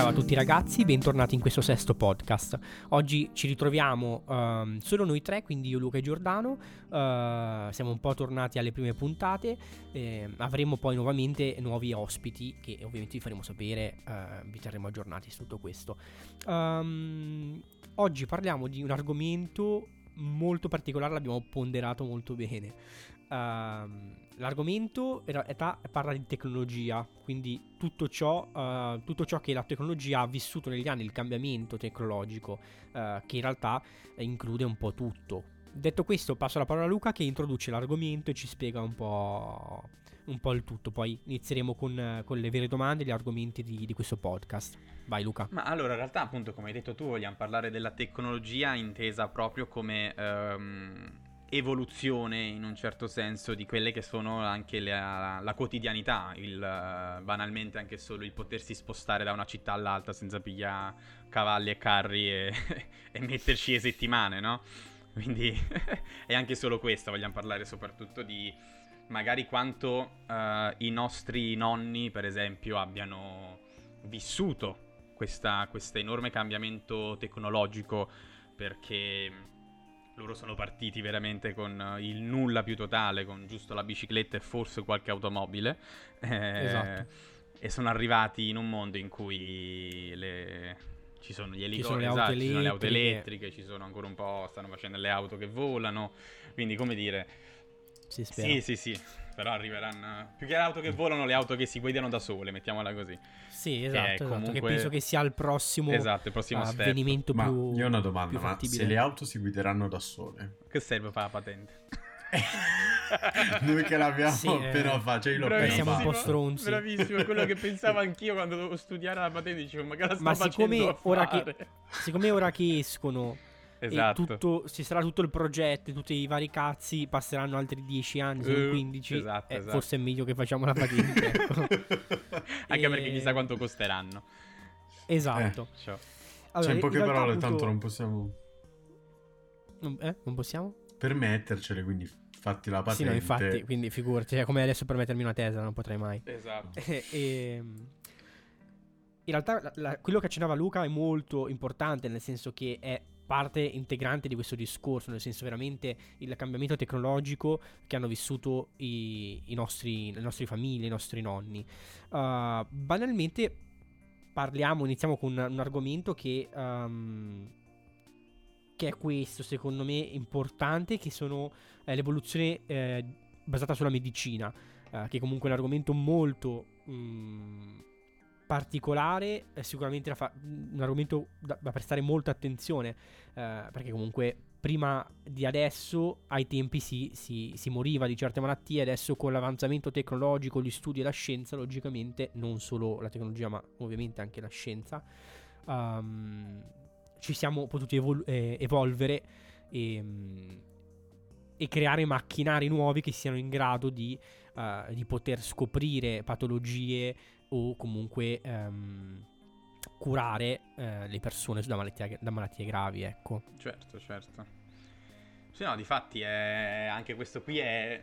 Ciao a tutti ragazzi, bentornati in questo sesto podcast. Oggi ci ritroviamo um, solo noi tre, quindi io, Luca e Giordano. Uh, siamo un po' tornati alle prime puntate. Eh, avremo poi nuovamente nuovi ospiti che ovviamente vi faremo sapere, uh, vi terremo aggiornati su tutto questo. Um, oggi parliamo di un argomento molto particolare, l'abbiamo ponderato molto bene. Uh, l'argomento in realtà parla di tecnologia, quindi tutto ciò, uh, tutto ciò, che la tecnologia ha vissuto negli anni, il cambiamento tecnologico, uh, che in realtà include un po' tutto. Detto questo, passo la parola a Luca che introduce l'argomento e ci spiega un po', un po il tutto. Poi inizieremo con, con, le vere domande e gli argomenti di, di, questo podcast. Vai Luca. Ma allora, in realtà, appunto, come hai detto tu, vogliamo parlare della tecnologia intesa proprio come... Um evoluzione in un certo senso di quelle che sono anche le, la quotidianità, il, banalmente anche solo il potersi spostare da una città all'altra senza pigliare cavalli e carri e, e metterci le settimane, no? Quindi è anche solo questo, vogliamo parlare soprattutto di magari quanto uh, i nostri nonni, per esempio, abbiano vissuto questo enorme cambiamento tecnologico perché loro sono partiti veramente con eh, il nulla più totale, con giusto la bicicletta e forse qualche automobile. Eh, esatto. E sono arrivati in un mondo in cui le... ci sono gli elicotteri, esatto, ci sono le auto elettriche, ci sono ancora un po', stanno facendo le auto che volano. Quindi, come dire... Si spera. Sì, sì, sì. Però arriveranno più che le auto che volano, le auto che si guidano da sole, mettiamola così. Sì, esatto, che, esatto, comunque... che penso che sia il prossimo, esatto, il prossimo avvenimento step. più Ma io ho una domanda, ma se le auto si guideranno da sole? Che serve fare la patente? Noi che l'abbiamo sì, appena eh, fatto, cioè io l'ho siamo un po' stronzi. Bravissimo, quello che pensavo anch'io quando dovevo studiare la patente, dicevo, ma che la sto ma siccome ora che, siccome ora che escono Esatto. Tutto, ci sarà tutto il progetto, tutti i vari cazzi, passeranno altri 10 anni, uh, 15. Esatto, eh, esatto. Forse è meglio che facciamo la patente. ecco. Anche e... perché chissà quanto costeranno. Esatto. Eh, cioè, allora, cioè, in poche in parole, appunto... tanto non possiamo... Non, eh? non possiamo? Permettercele, quindi fatti la patente. Sì, no, infatti, quindi figurati, cioè, come adesso permettermi una Tesla, non potrei mai. Esatto. e, e, in realtà la, la, quello che accennava Luca è molto importante, nel senso che è parte integrante di questo discorso, nel senso veramente il cambiamento tecnologico che hanno vissuto i, i nostri, le nostre famiglie, i nostri nonni. Uh, banalmente parliamo, iniziamo con un, un argomento che, um, che, è questo, secondo me, importante, che sono eh, l'evoluzione eh, basata sulla medicina, eh, che è comunque un argomento molto... Um, particolare, è sicuramente fa- un argomento da, da, prestare molta attenzione, eh, perché comunque prima di adesso, ai tempi si, si, si, moriva di certe malattie, adesso con l'avanzamento tecnologico, gli studi e la scienza, logicamente, non solo la tecnologia, ma ovviamente anche la scienza, um, ci siamo potuti evol- eh, evolvere e, e, creare macchinari nuovi che siano in grado di, uh, di poter scoprire patologie, o comunque ehm, curare eh, le persone da malattie, da malattie gravi, ecco. Certo, certo. Sì, no, difatti è... anche questo qui è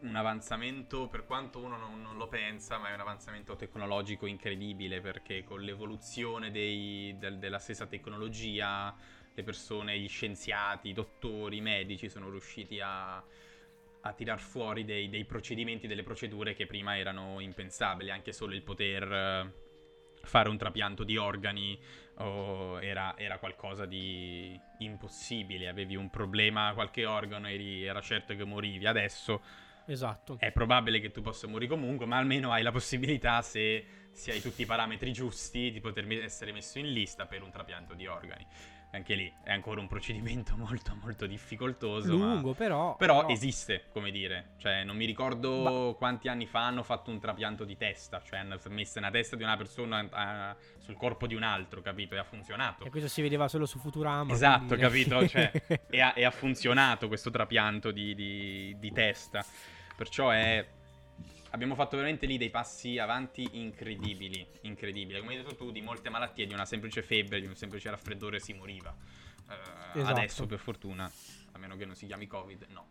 un avanzamento, per quanto uno non, non, lo pensa, ma è un avanzamento tecnologico incredibile perché con l'evoluzione dei, del, della stessa tecnologia le persone, gli scienziati, i dottori, i medici sono riusciti a a tirar fuori dei, dei, procedimenti, delle procedure che prima erano impensabili, anche solo il poter eh, fare un trapianto di organi oh, era, era, qualcosa di impossibile, avevi un problema, qualche organo, eri, era certo che morivi, adesso esatto. è probabile che tu possa morire comunque, ma almeno hai la possibilità, se, se hai tutti i parametri giusti, di poter essere messo in lista per un trapianto di organi anche lì è ancora un procedimento molto molto difficoltoso. Lungo ma... però, però. Però esiste, come dire. Cioè non mi ricordo ma... quanti anni fa hanno fatto un trapianto di testa, cioè hanno messo una testa di una persona a... sul corpo di un altro, capito? E ha funzionato. E questo si vedeva solo su Futurama. Esatto, quindi... capito? Cioè, e, ha, e, ha, funzionato questo trapianto di, di, di testa. Perciò è abbiamo fatto veramente lì dei passi avanti incredibili, incredibili. Come hai detto tu, di molte malattie, di una semplice febbre, di un semplice raffreddore si moriva. Uh, esatto. Adesso, per fortuna, meno che non si chiami Covid, no.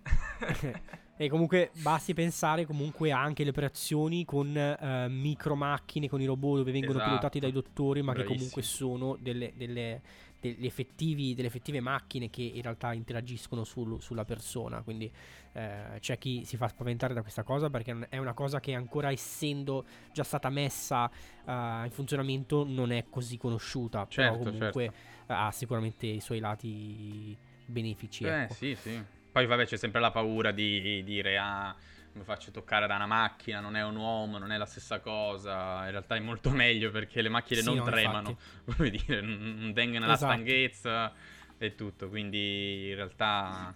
e comunque basti pensare comunque anche alle operazioni con uh, micro macchine, con i robot dove vengono esatto. pilotati dai dottori, ma Bravissimo. che comunque sono delle, delle, delle, effettive macchine che in realtà interagiscono sul, sulla persona. Quindi eh, c'è chi si fa spaventare da questa cosa perché è una cosa che ancora essendo già stata messa uh, in funzionamento non è così conosciuta. Certo, però comunque certo. ha sicuramente i suoi lati benefici. Eh ecco. sì, sì. Poi vabbè c'è sempre la paura di dire ah mi faccio toccare da una macchina, non è un uomo, non è la stessa cosa. In realtà è molto meglio perché le macchine sì, non no, tremano, come dire, non tengono esatto. la stanchezza e tutto. Quindi in realtà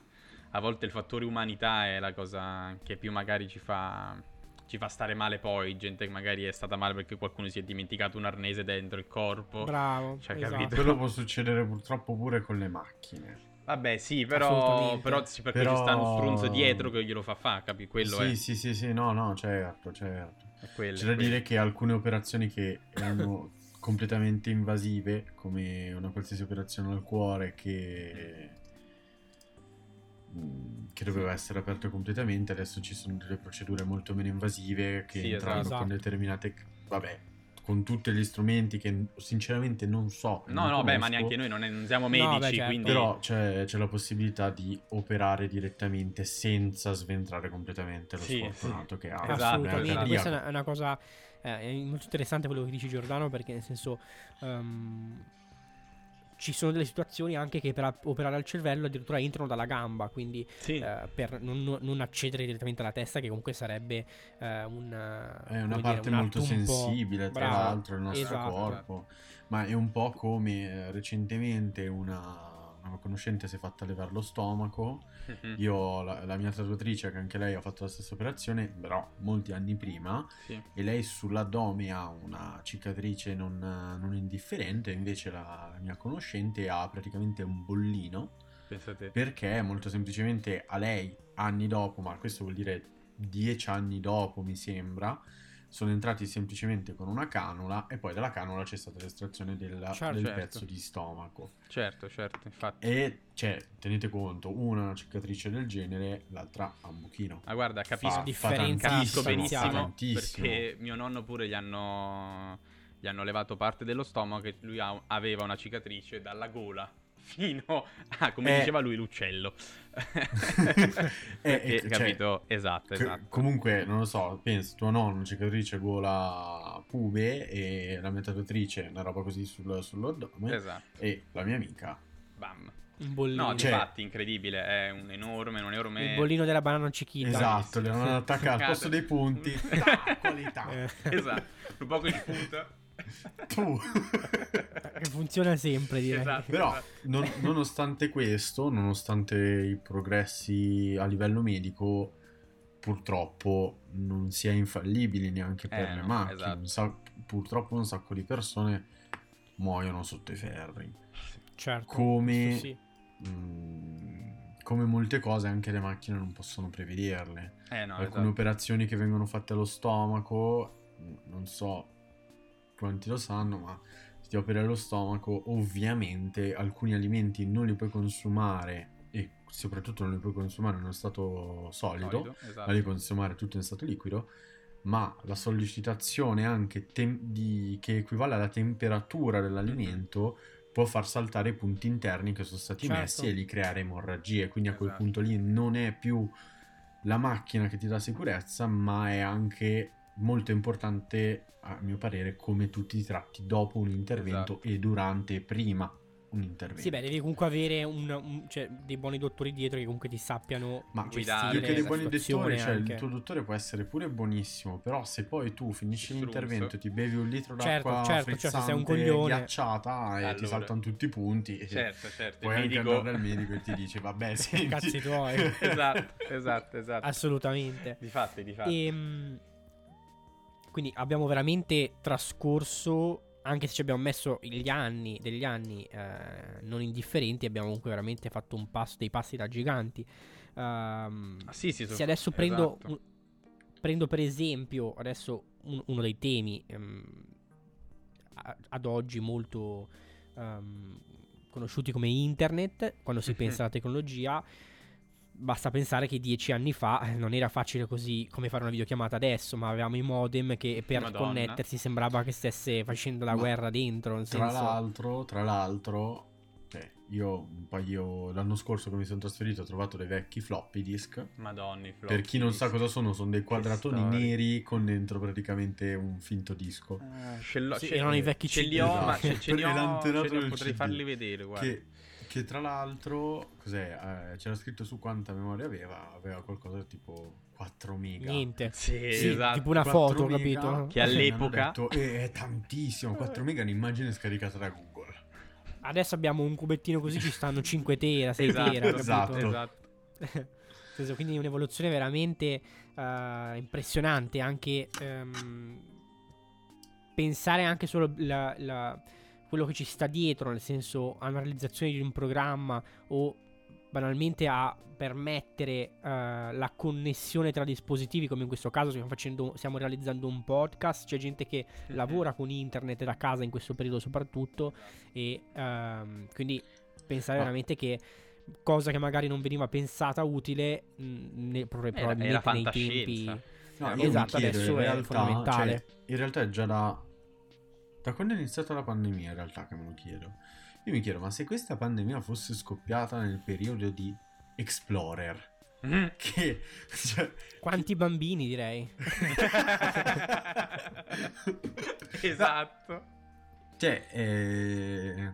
a volte il fattore umanità è la cosa che più magari ci fa, ci fa stare male poi. Gente che magari è stata male perché qualcuno si è dimenticato un arnese dentro il corpo. Bravo. Cioè, esatto. capito? Quello può succedere purtroppo pure con le macchine. Vabbè, sì, però, però sì, perché però... ci sta uno strunzo dietro che glielo fa fare, capi? Quello sì, è. Sì, sì, sì, no, no, certo, certo. Quello, C'è da quello. dire che alcune operazioni che erano completamente invasive, come una qualsiasi operazione al cuore che, mm, che doveva sì. essere aperto completamente, adesso ci sono delle procedure molto meno invasive che sì, entrano esatto. con determinate... Vabbè, con tutti gli strumenti che sinceramente non so. No, no, beh, ma neanche noi non, è, non siamo medici, no, beh, certo. quindi... Però c'è, c'è, la possibilità di operare direttamente senza sventrare completamente lo sì, sfortunato sì. che ha. Esatto, assolutamente. Questa è una, cosa eh, è molto interessante quello che dici Giordano perché nel senso... Um, ci sono delle situazioni anche che per operare al cervello addirittura entrano dalla gamba, quindi sì. eh, per non, non, accedere direttamente alla testa, che comunque sarebbe eh, un, è una parte dire, un molto sensibile, tra bravo, l'altro, del nostro esatto. corpo. Ma è un po' come eh, recentemente una una conoscente si è fatta levare lo stomaco. Mm-hmm. Io, la, la, mia tatuatrice, che anche lei ha fatto la stessa operazione, però molti anni prima, sì. e lei sull'addome ha una cicatrice non, non indifferente, invece la, la, mia conoscente ha praticamente un bollino. Pensate. Perché molto semplicemente a lei, anni dopo, ma questo vuol dire dieci anni dopo, mi sembra, sono entrati semplicemente con una canula e poi dalla canula c'è stata l'estrazione del, certo, del certo. pezzo di stomaco. Certo, certo, infatti. E cioè, tenete conto, una una cicatrice del genere, l'altra ha un buchino. Ma guarda, capisco, fa, differenza, fa capisco benissimo perché mio nonno pure gli hanno, gli hanno levato parte dello stomaco e lui ha, aveva una cicatrice dalla gola fino a, come eh, diceva lui, l'uccello. eh, eh, capito? Cioè, esatto, esatto. comunque, non lo so, penso, tuo nonno, cicatrice gola pube e la mia tatuatrice, una roba così sul, sull'addome. Esatto. E la mia amica. Bam. Un bollino. No, cioè, infatti, incredibile, è un enorme, un enorme... Il bollino della banana cichita. Esatto, le hanno attaccato al posto dei punti. Ah, qualità. esatto, un po' che spunta. Tu che funziona sempre direi esatto, però non, nonostante questo nonostante i progressi a livello medico purtroppo non si è infallibili neanche per eh, le macchine esatto. un sacco, purtroppo un sacco di persone muoiono sotto i ferri certo come sì. mh, mm, come molte cose anche le macchine non possono prevederle eh, no, alcune esatto. operazioni che vengono fatte allo stomaco non so quanti lo sanno, ma se ti opera lo stomaco, ovviamente alcuni alimenti non li puoi consumare e soprattutto non li puoi consumare in uno stato solido, solido esatto. ma li puoi consumare tutto in stato liquido, ma la sollecitazione anche tem- di, che equivale alla temperatura dell'alimento può far saltare i punti interni che sono stati certo. messi e li creare emorragie, quindi a quel esatto. punto lì non è più la macchina che ti dà sicurezza, ma è anche molto importante a mio parere come tu ti tratti dopo un intervento esatto. e durante e prima un intervento. Sì, beh, devi comunque avere un, un, cioè, dei buoni dottori dietro che comunque ti sappiano Ma guidare. Più che dei buoni dottori, cioè il tuo dottore può essere pure buonissimo, però se poi tu finisci l'intervento, ti bevi un litro certo, d'acqua certo, certo, certo sei un coglione. ghiacciata e allora. ti saltano tutti i punti. Certo, certo. Puoi anche medico... andare dal medico e ti dice, vabbè, senti. Cazzi tuoi. esatto, esatto, esatto. Assolutamente. Di fatti, di fatti. Ehm quindi abbiamo veramente trascorso, anche se ci abbiamo messo gli anni, degli anni eh, non indifferenti, abbiamo comunque veramente fatto un passo, dei passi da giganti. Um, sì, sì, se adesso prendo, esatto. un, prendo per esempio adesso un, uno dei temi um, ad oggi molto um, conosciuti come internet, quando si pensa alla tecnologia, basta pensare che dieci anni fa eh, non era facile così come fare una videochiamata adesso, ma avevamo i modem che per Madonna. connettersi sembrava che stesse facendo la Ma guerra dentro. Nel Tra senso... l'altro, tra l'altro, cioè, io un paio l'anno scorso che mi sono trasferito ho trovato dei vecchi floppy disk. Madonni, Per chi non sa cosa sono, sono dei quadratoni neri con dentro praticamente un finto disco. ce l'ho, Sì, ce- erano i vecchi ce CD, li ho, esatto. ma ce, ce li ho, ce li ho, potrei CD. farli vedere, guarda. Che, che tra l'altro, cos'è? Eh, c'era scritto su quanta memoria aveva. Aveva qualcosa tipo 4 mega. Niente. Sì, Sì, esatto. tipo una 4 foto, mega, capito? Che e mi hanno all'epoca- detto, "Eh, è tantissimo. 4 mega è un'immagine scaricata da Google. Adesso abbiamo un cubettino così, ci stanno 5 tera, 6 Esatto, tera, capito? esatto. esatto. Quindi un'evoluzione veramente eh, impressionante anche ehm, pensare anche solo la- la- quello che ci sta dietro, nel senso a una realizzazione di un programma o banalmente a permettere eh, la connessione tra dispositivi, come in questo caso stiamo, facendo, stiamo realizzando un podcast, c'è gente che Mhm. lavora con internet da casa in questo periodo soprattutto e ehm, quindi pensare Ah. veramente che cosa che magari non veniva pensata utile mh, ne- pro- Era, probabilmente era nei fantascienza. tempi No, Esatto, chiedo, adesso in è realtà, fondamentale. cioè, in realtà è già da... Da quando è iniziata la pandemia, in realtà, che me lo chiedo. Io mi chiedo, ma se questa pandemia fosse scoppiata nel periodo di Explorer, Mm. che... Cioè, quanti bambini direi esatto. Cioè, eh,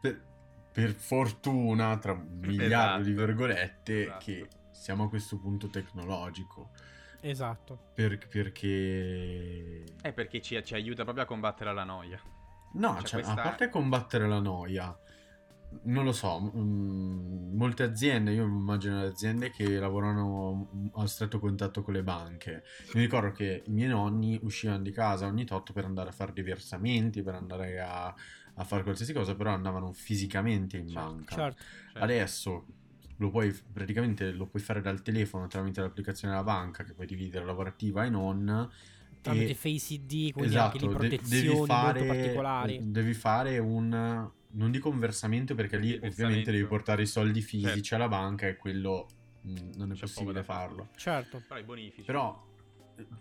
per, per fortuna, tra un miliardo di Esatto, virgolette, esatto. che siamo a questo punto tecnologico. Esatto Per- perché... È perché ci, ci aiuta proprio a combattere la noia. No, C'è cioè, questa- a parte combattere la noia, non lo so, mm, molte aziende, io immagino le aziende che lavorano a stretto contatto con le banche. Mi ricordo che i miei nonni uscivano di casa ogni tot per andare a fare dei versamenti, per andare a, a fare qualsiasi cosa, però andavano fisicamente in Certo, banca. certo Cioè, Adesso lo puoi praticamente lo puoi fare dal telefono tramite l'applicazione della banca che puoi dividere lavorativa e non. tramite e- Face ID quindi anche di Esatto, de- protezioni molto particolari Devi fare un. Non dico un versamento perché lì ovviamente devi portare i soldi fisici Certo. alla banca e quello mh, non è C'è possibile farlo. certo Però i bonifici. Però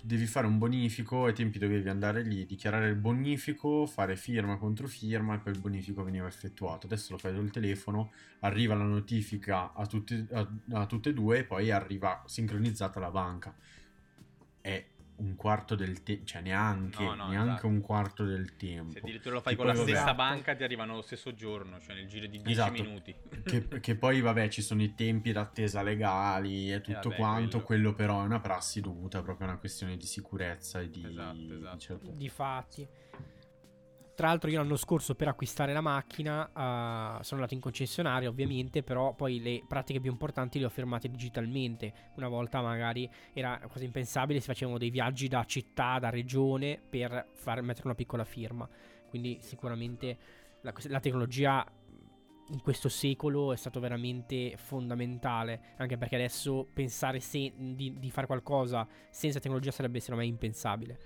devi fare un bonifico, ai tempi dovevi andare lì, dichiarare il bonifico, fare firma contro firma e poi il bonifico veniva effettuato. Adesso lo fai sul telefono, arriva la notifica a tutte, a, a tutte e due e poi arriva sincronizzata la banca. È un quarto del tempo, cioè neanche, No, no, neanche esatto. un quarto del tempo. Se addirittura lo fai Che con la vabbè, stessa Esatto. banca, ti arrivano lo stesso giorno, cioè nel giro di 10 Esatto. minuti. che, che poi vabbè ci sono i tempi d'attesa legali e tutto vabbè, quanto, quello. quello. però è una prassi dovuta proprio a una questione di sicurezza e di, Esatto, esatto. certo- di fatti tra l'altro io l'anno scorso per acquistare la macchina eh, sono andato in concessionaria ovviamente, però poi le pratiche più importanti le ho firmate digitalmente. Una volta magari era quasi impensabile, si facevano dei viaggi da città, da regione per far mettere una piccola firma. Quindi sicuramente la, la tecnologia in questo secolo è stato veramente fondamentale, anche perché adesso pensare se- di, di fare qualcosa senza tecnologia sarebbe secondo me impensabile.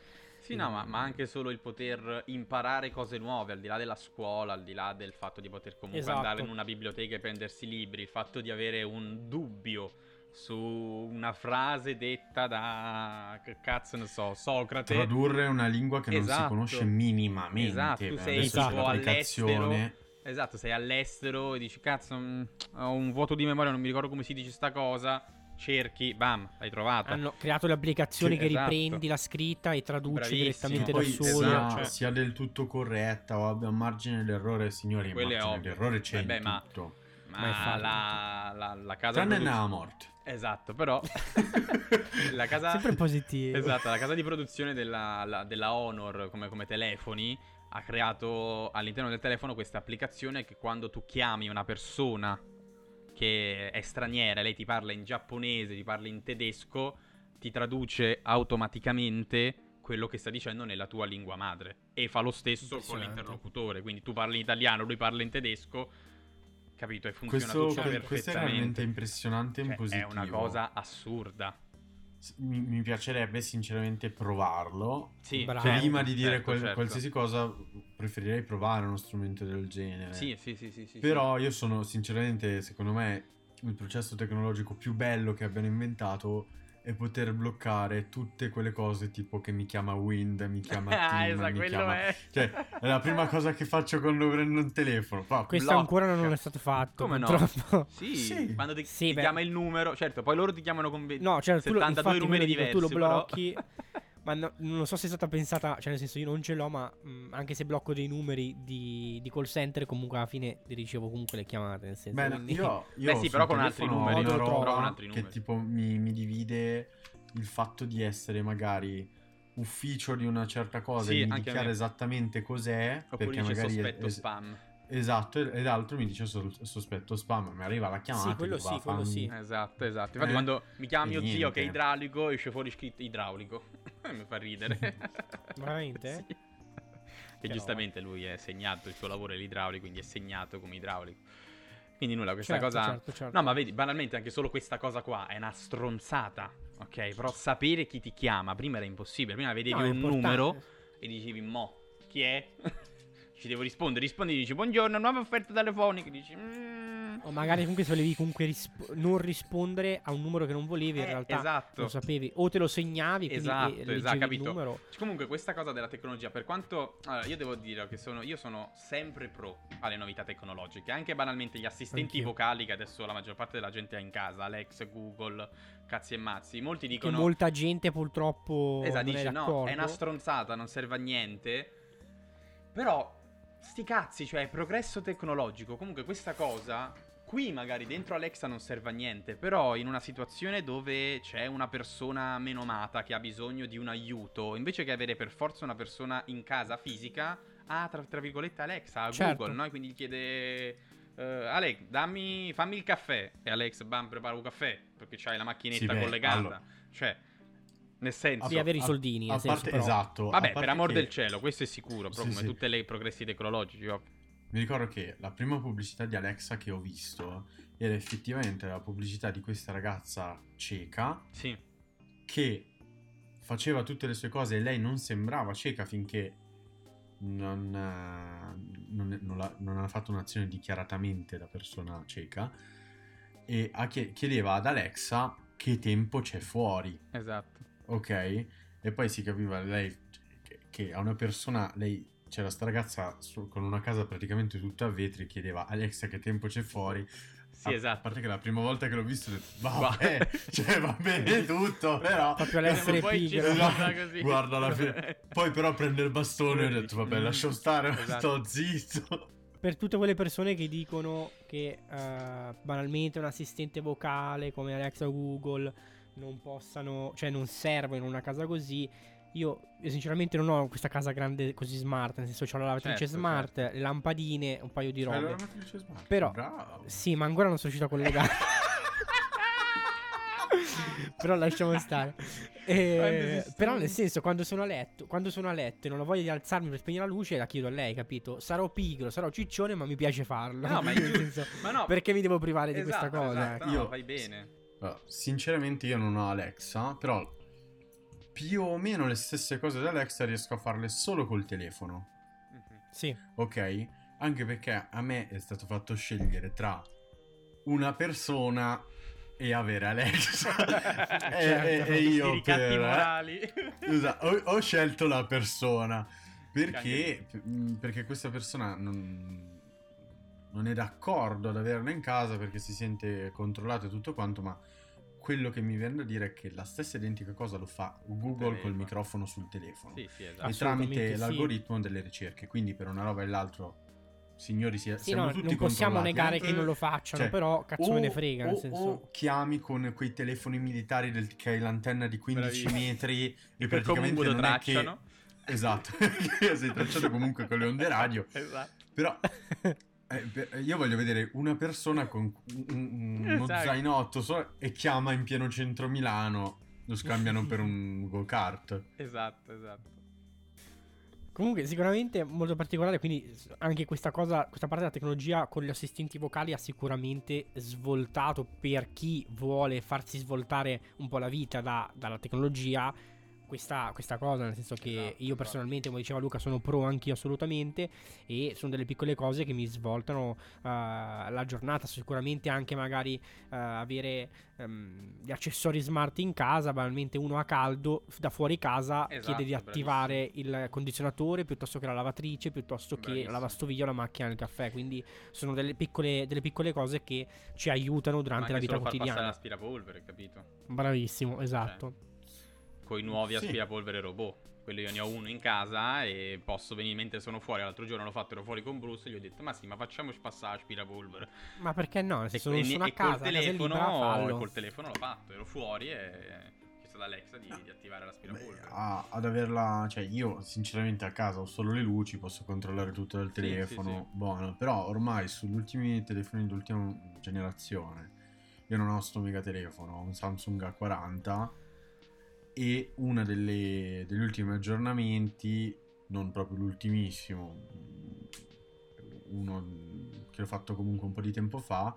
Sì, no, ma, ma anche solo il poter imparare cose nuove, al di là della scuola, al di là del fatto di poter comunque Esatto. andare in una biblioteca e prendersi libri, il fatto di avere un dubbio su una frase detta da, che cazzo ne so, Socrate. tradurre una lingua che non si Esatto. conosce minimamente Esatto, tu sei tipo l'applicazione Esatto, sei all'estero e dici cazzo, mh, ho un vuoto di memoria, non mi ricordo come si dice sta cosa, cerchi, bam, l'hai trovata. Hanno creato le applicazioni Sì, che esatto. riprendi la scritta e traduci Bravissimo. direttamente poi da sia, solo. esatto. cioè. sia del tutto corretta o abbia un margine d'errore signori Quello è margine ovvio. d'errore c'è Vabbè, in ma- tutto Ma, Ma la, la, la casa tranne produ- nella morte Esatto, però la casa Sempre positivo. Esatto, la casa di produzione della, la- della Honor come, come telefoni ha creato all'interno del telefono questa applicazione che quando tu chiami una persona che è straniera, lei ti parla in giapponese, ti parla in tedesco, ti traduce automaticamente quello che sta dicendo nella tua lingua madre e fa lo stesso con l'interlocutore, quindi tu parli in italiano, lui parla in tedesco, capito? E funziona questo, tutto questo è veramente perfettamente. impressionante in Cioè, è una cosa assurda. Mi, mi piacerebbe sinceramente provarlo. Sì, Bravo. certo, Prima di dire certo, qual- certo. qualsiasi cosa, preferirei provare uno strumento del genere. Sì, sì, sì, sì, sì, Però io sono sinceramente, secondo me, il processo tecnologico più bello che abbiano inventato è poter bloccare tutte quelle cose tipo che mi chiama Wind, mi chiama Ah, Tim, esatto, mi chiama... è. Cioè, è la prima cosa che faccio quando prendo un telefono. Fa, Questo blocca. ancora non è stato fatto. Come no? purtroppo. Sì, Sì. quando ti, Sì, ti chiama il numero, certo, poi loro ti chiamano con ve- No, cioè, tu lo, 72 infatti, numeri diversi, tu lo però- blocchi. ma no- non so se è stata pensata, cioè nel senso io non ce l'ho, ma mh, anche se blocco dei numeri di, di call center, comunque alla fine ricevo comunque le chiamate. Nel senso, Beh, quindi- io, io Beh, sì, però con altri numeri, Però con altri che numeri. tipo mi, mi divide il fatto di essere magari ufficio di una certa cosa Sì, e mi anche a dichiara me. esattamente cos'è Oppure perché dice magari è- sospetto è- spam. Esatto e- ed altro mi dice sol- sospetto spam mi arriva la chiamata Sì, quello dico, va, sì, quello sì. Esatto, esatto. Infatti Eh, quando mi chiama mio zio niente. che è idraulico, esce fuori scritto idraulico. mi fa ridere. Veramente? Sì. Che Che giustamente lui è segnato, il suo lavoro è l'idraulico, quindi è segnato come idraulico. Quindi nulla, questa Certo, cosa... certo, certo. No, ma vedi, banalmente anche solo questa cosa qua è una stronzata, ok? Però sapere chi ti chiama, prima era impossibile, prima vedevi No, un importante. numero e dicevi, mo, chi è? Ci devo rispondere, rispondi dici, buongiorno, nuove offerte telefoniche, dici, "Mm". O magari comunque se volevi comunque risp- non rispondere a un numero che non volevi, in Eh, realtà esatto. lo sapevi. O te lo segnavi, Esatto, esatto, il capito. numero. Comunque questa cosa della tecnologia, per quanto allora, io devo dire che sono, io sono sempre pro alle novità tecnologiche, anche banalmente gli assistenti Anch'io. vocali che adesso la maggior parte della gente ha in casa, Alex, Google, cazzi e mazzi, molti Che dicono molta gente purtroppo Esatto, non è dice no, è una stronzata, non serve a niente. Però sti cazzi, cioè progresso tecnologico, comunque questa cosa qui magari dentro Alexa non serve a niente, però in una situazione dove c'è una persona menomata che ha bisogno di un aiuto, invece che avere per forza una persona in casa fisica, ha tra, tra virgolette Alexa, a Certo. Google, no? E quindi gli chiede eh, Alex, dammi, fammi il caffè e Alex, bam, prepara un caffè perché c'hai la macchinetta Sì, beh, collegata. allora- Cioè, nel senso Devi avere i a- soldini, a nel senso, parte- però. esatto a Vabbè, per amor che- del cielo, questo è sicuro, però Sì, come sì. tutti i progressi tecnologici, ovvio. Mi ricordo che la prima pubblicità di Alexa che ho visto era effettivamente la pubblicità di questa ragazza cieca Sì, che faceva tutte le sue cose e lei non sembrava cieca finché non, eh, non, non la- non ha fatto un'azione dichiaratamente da persona cieca e ha chie- chiedeva ad Alexa che tempo c'è fuori, esatto. Ok? E poi si capiva lei che, a una persona, lei c'era sta ragazza su- con una casa praticamente tutta a vetri e chiedeva Alexa che tempo c'è fuori. Sì, A- A esatto. parte che la prima volta che l'ho visto ho detto, Va- vabbè, cioè va bene tutto, però... Proprio l'essere pigro. sta così. Guarda alla fine. Poi però prende il bastone e ho detto, vabbè, lascio stare, Esatto. sto zitto. Per tutte quelle persone che dicono che eh, banalmente un assistente vocale come Alexa o Google non possano, cioè non servono in una casa così. Io, io sinceramente non ho questa casa grande così smart, nel senso ho la lavatrice Certo, smart, le lampadine, un paio di robe. la lavatrice smart, Però- bravo. Sì, ma ancora non sono riuscito a collegare. però lasciamo stare. Eh, però nel senso, quando sono a letto, quando sono a letto e non ho voglia di alzarmi per spegnere la luce, la chiedo a lei, capito? Sarò pigro, sarò ciccione, ma mi piace farlo. No, ma, Nel senso, ma no, perché mi devo privare di questa esatto, cosa? esatto, no, Io- fai bene. Allora, sinceramente io non ho Alexa, però più o meno le stesse cose da Alexa riesco a farle solo col telefono. Mhm. Sì, Ok? Anche perché a me è stato fatto scegliere tra una persona e avere Alexa. e, Certo. e- e io per- morali. Scusa, ho, ho scelto la persona perché, perché questa persona non, non è d'accordo ad averla in casa perché si sente controllato e tutto quanto, ma quello che mi viene da dire è che la stessa identica cosa lo fa Google col microfono sul telefono Sì, sì, e esatto. Assolutamente tramite sì. l'algoritmo delle ricerche. Quindi per una roba e l'altro, signori, sia, sì siamo no, tutti non possiamo negare che non lo facciano, Cioè, però cazzo me ne frega, nel o- senso... o chiami con quei telefoni militari del, che hai l'antenna di 15 Bravissimo. metri e Per praticamente non è che... tracciano. Esatto, sei tracciato comunque con le onde radio. Esatto. Però eh, per- io voglio vedere una persona con un- un- uno Esatto. zainotto so- e chiama in pieno centro Milano, lo scambiano per un go-kart. Esatto, esatto. Comunque, sicuramente molto particolare. Quindi, anche questa cosa, questa parte della tecnologia con gli assistenti vocali ha sicuramente svoltato per chi vuole farsi svoltare un po' la vita da, dalla tecnologia questa, questa, cosa, nel senso che esatto, io esatto. personalmente, come diceva Luca, sono pro anch'io assolutamente e sono delle piccole cose che mi svoltano uh, la giornata, sicuramente anche magari uh, avere um, gli accessori smart in casa, banalmente uno a caldo, da fuori casa esatto, chiede di attivare bravissimo. il condizionatore piuttosto che la lavatrice, piuttosto bravissimo. che la lavastoviglie o la macchina del caffè, quindi sono delle piccole, delle piccole cose che ci aiutano durante la vita quotidiana. Ma l'aspirapolvere, capito? Bravissimo, esatto. Cioè con i nuovi sì. aspirapolvere robot. Quello io ne ho uno in casa e posso venire mentre sono fuori. L'altro giorno l'ho fatto, ero fuori con Bruce e gli ho detto: Ma sì, ma facciamoci passare l'aspirapolvere. Ma perché no? Se sono, e, sono e, a casa, col telefono, libera, col telefono l'ho fatto, ero fuori e ho chiesto ad Alexa di, di attivare l'aspirapolvere. Beh, a, ad averla, cioè io sinceramente a casa ho solo le luci, posso controllare tutto dal telefono. Sì, sì, sì. Buono, però ormai sugli ultimi telefoni dell'ultima generazione, io non ho sto mega telefono, ho un Samsung A40 e uno degli ultimi aggiornamenti, non proprio l'ultimissimo, uno che ho fatto comunque un po' di tempo fa,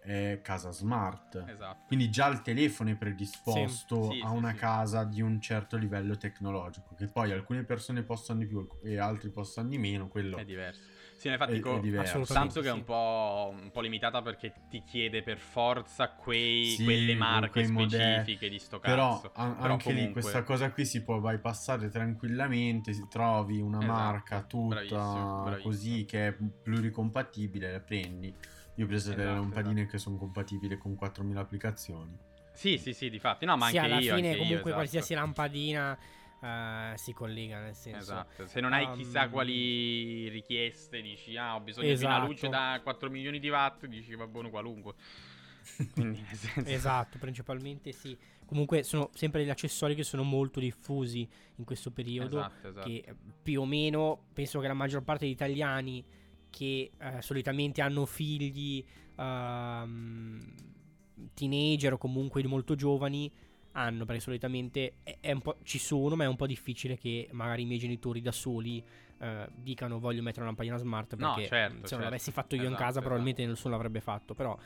è casa smart. Esatto. Quindi già il telefono è predisposto sì, sì, a una sì, casa di un certo livello tecnologico, che poi alcune persone possono di più e altri possono di meno, quello è diverso. Sì, infatti è, co- è Samsung è un po', un po', limitata perché ti chiede per forza quei, sì, quelle marche specifiche di sto Però, cazzo. An- Però anche comunque... lì questa cosa qui si può bypassare tranquillamente, si trovi una esatto, marca tutta bravissimo, bravissimo. così che è pluricompatibile, la prendi. Io ho preso esatto, delle lampadine esatto. che sono compatibili con 4000 applicazioni. Sì, sì, sì, di fatti. No, ma sì, anche alla io, fine anche comunque io, qualsiasi esatto. lampadina Uh, si collega nel senso esatto se non hai um, chissà quali richieste dici ah ho bisogno esatto. di una luce da 4 milioni di watt dici va buono qualunque Quindi, senso... esatto principalmente sì comunque sono sempre degli accessori che sono molto diffusi in questo periodo esatto, esatto. che più o meno penso che la maggior parte degli italiani che uh, solitamente hanno figli uh, teenager o comunque molto giovani hanno, perché solitamente è, è ci sono, ma è un po' difficile che magari i miei genitori da soli eh, dicano voglio mettere una lampadina smart perché no, certo, se non certo. l'avessi fatto io esatto, in casa esatto. probabilmente nessuno l'avrebbe fatto, però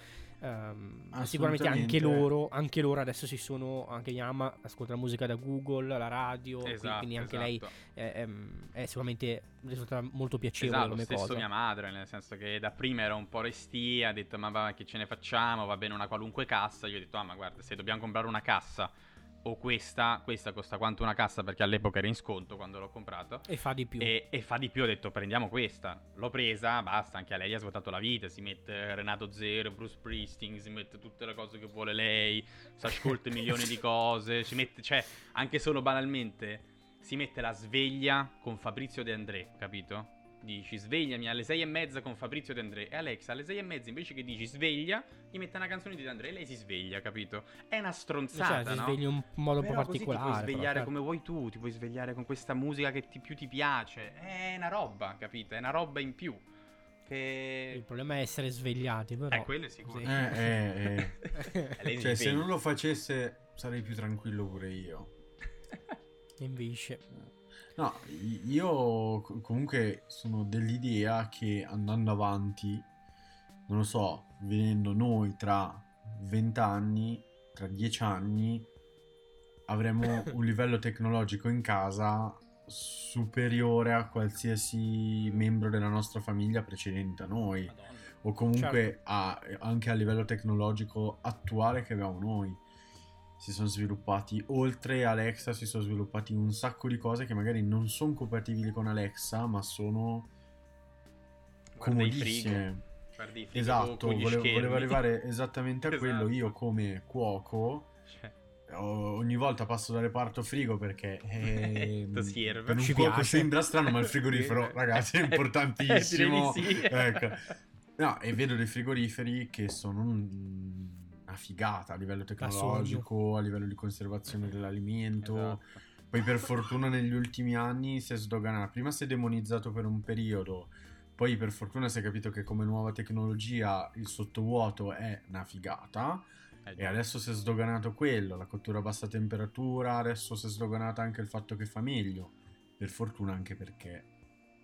Um, sicuramente anche loro, anche loro adesso si sono. Anche mamma ascolta la musica da Google, la radio. Esatto, quindi anche esatto. lei è, è, è, sicuramente risulta molto piacevole esatto, come stesso cosa. mia madre, nel senso che da prima era un po' restia, ha detto ma va, che ce ne facciamo, va bene una qualunque cassa. Io ho detto ah ma guarda, se dobbiamo comprare una cassa o questa, questa costa quanto una cassa perché all'epoca era in sconto quando l'ho comprato. E fa di più. E, e, fa di più, ho detto prendiamo questa. L'ho presa, basta, anche a lei ha svuotato la vita, si mette Renato Zero, Bruce Priesting, si mette tutte le cose che vuole lei, si ascolta milioni di cose, ci mette, cioè, anche solo banalmente, si mette la sveglia con Fabrizio De André, capito? Dici svegliami alle sei e mezza con Fabrizio De André e Alexa alle sei e mezza invece che dici sveglia gli mette una canzone di De André e lei si sveglia capito? È una stronzata cioè, no? si sveglia in un modo un po' particolare ti puoi svegliare però, come vuoi tu ti puoi svegliare con questa musica che ti, più ti piace. È una roba capito? È una roba in più che... il problema è essere svegliati però eh quello è sicuro. sì. eh, eh, eh. cioè se non lo facesse sarei più tranquillo pure io. Invece No, io comunque sono dell'idea che andando avanti, non lo so, venendo noi tra 20 anni, tra 10 anni, avremo un livello tecnologico in casa superiore a qualsiasi membro della nostra famiglia precedente a noi. Madonna. O comunque certo. a, anche a livello tecnologico attuale che abbiamo noi si sono sviluppati, oltre Alexa si sono sviluppati un sacco di cose che magari non sono compatibili con Alexa, ma sono comodissime. Esatto, volevo, volevo, arrivare esattamente a esatto. quello. Io come cuoco cioè. ogni volta passo da reparto frigo perché eh, per un Ci cuoco piace. sembra strano, ma il frigorifero, ragazzi, è importantissimo. ecco. No, e vedo dei frigoriferi che sono una figata a livello tecnologico, a livello di conservazione dell'alimento. Esatto. Poi per fortuna negli ultimi anni si è sdoganato. Prima si è demonizzato per un periodo, poi per fortuna si è capito che come nuova tecnologia il sottovuoto è una figata. Eh, e adesso si è sdoganato quello, la cottura a bassa temperatura, adesso si è sdoganato anche il fatto che fa meglio. per fortuna anche perché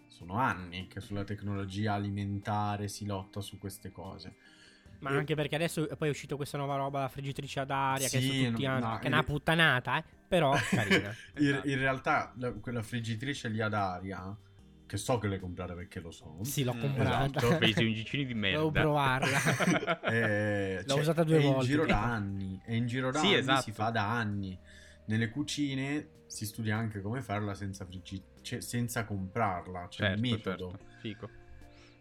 sono anni che sulla tecnologia alimentare si lotta su queste cose. Ma E- anche perché adesso poi è uscita questa nuova roba, la friggitrice ad aria, che Sì, su tutti no, hanno, no, che è una puttanata, eh? Però carina. In, in realtà la- quella friggitrice lì ad aria, che so che l'hai comprata perché lo so, sì, l'ho Mm, comprata. Esatto, presi un gicino di merda. Devo provarla. eh, L'ho cioè, usata due è volte. in giro da anni, è in giro da Sì, anni, esatto. si fa da anni. Nelle cucine si studia anche come farla senza friggitrice, senza comprarla, c'è certo, un metodo. certo. Fico.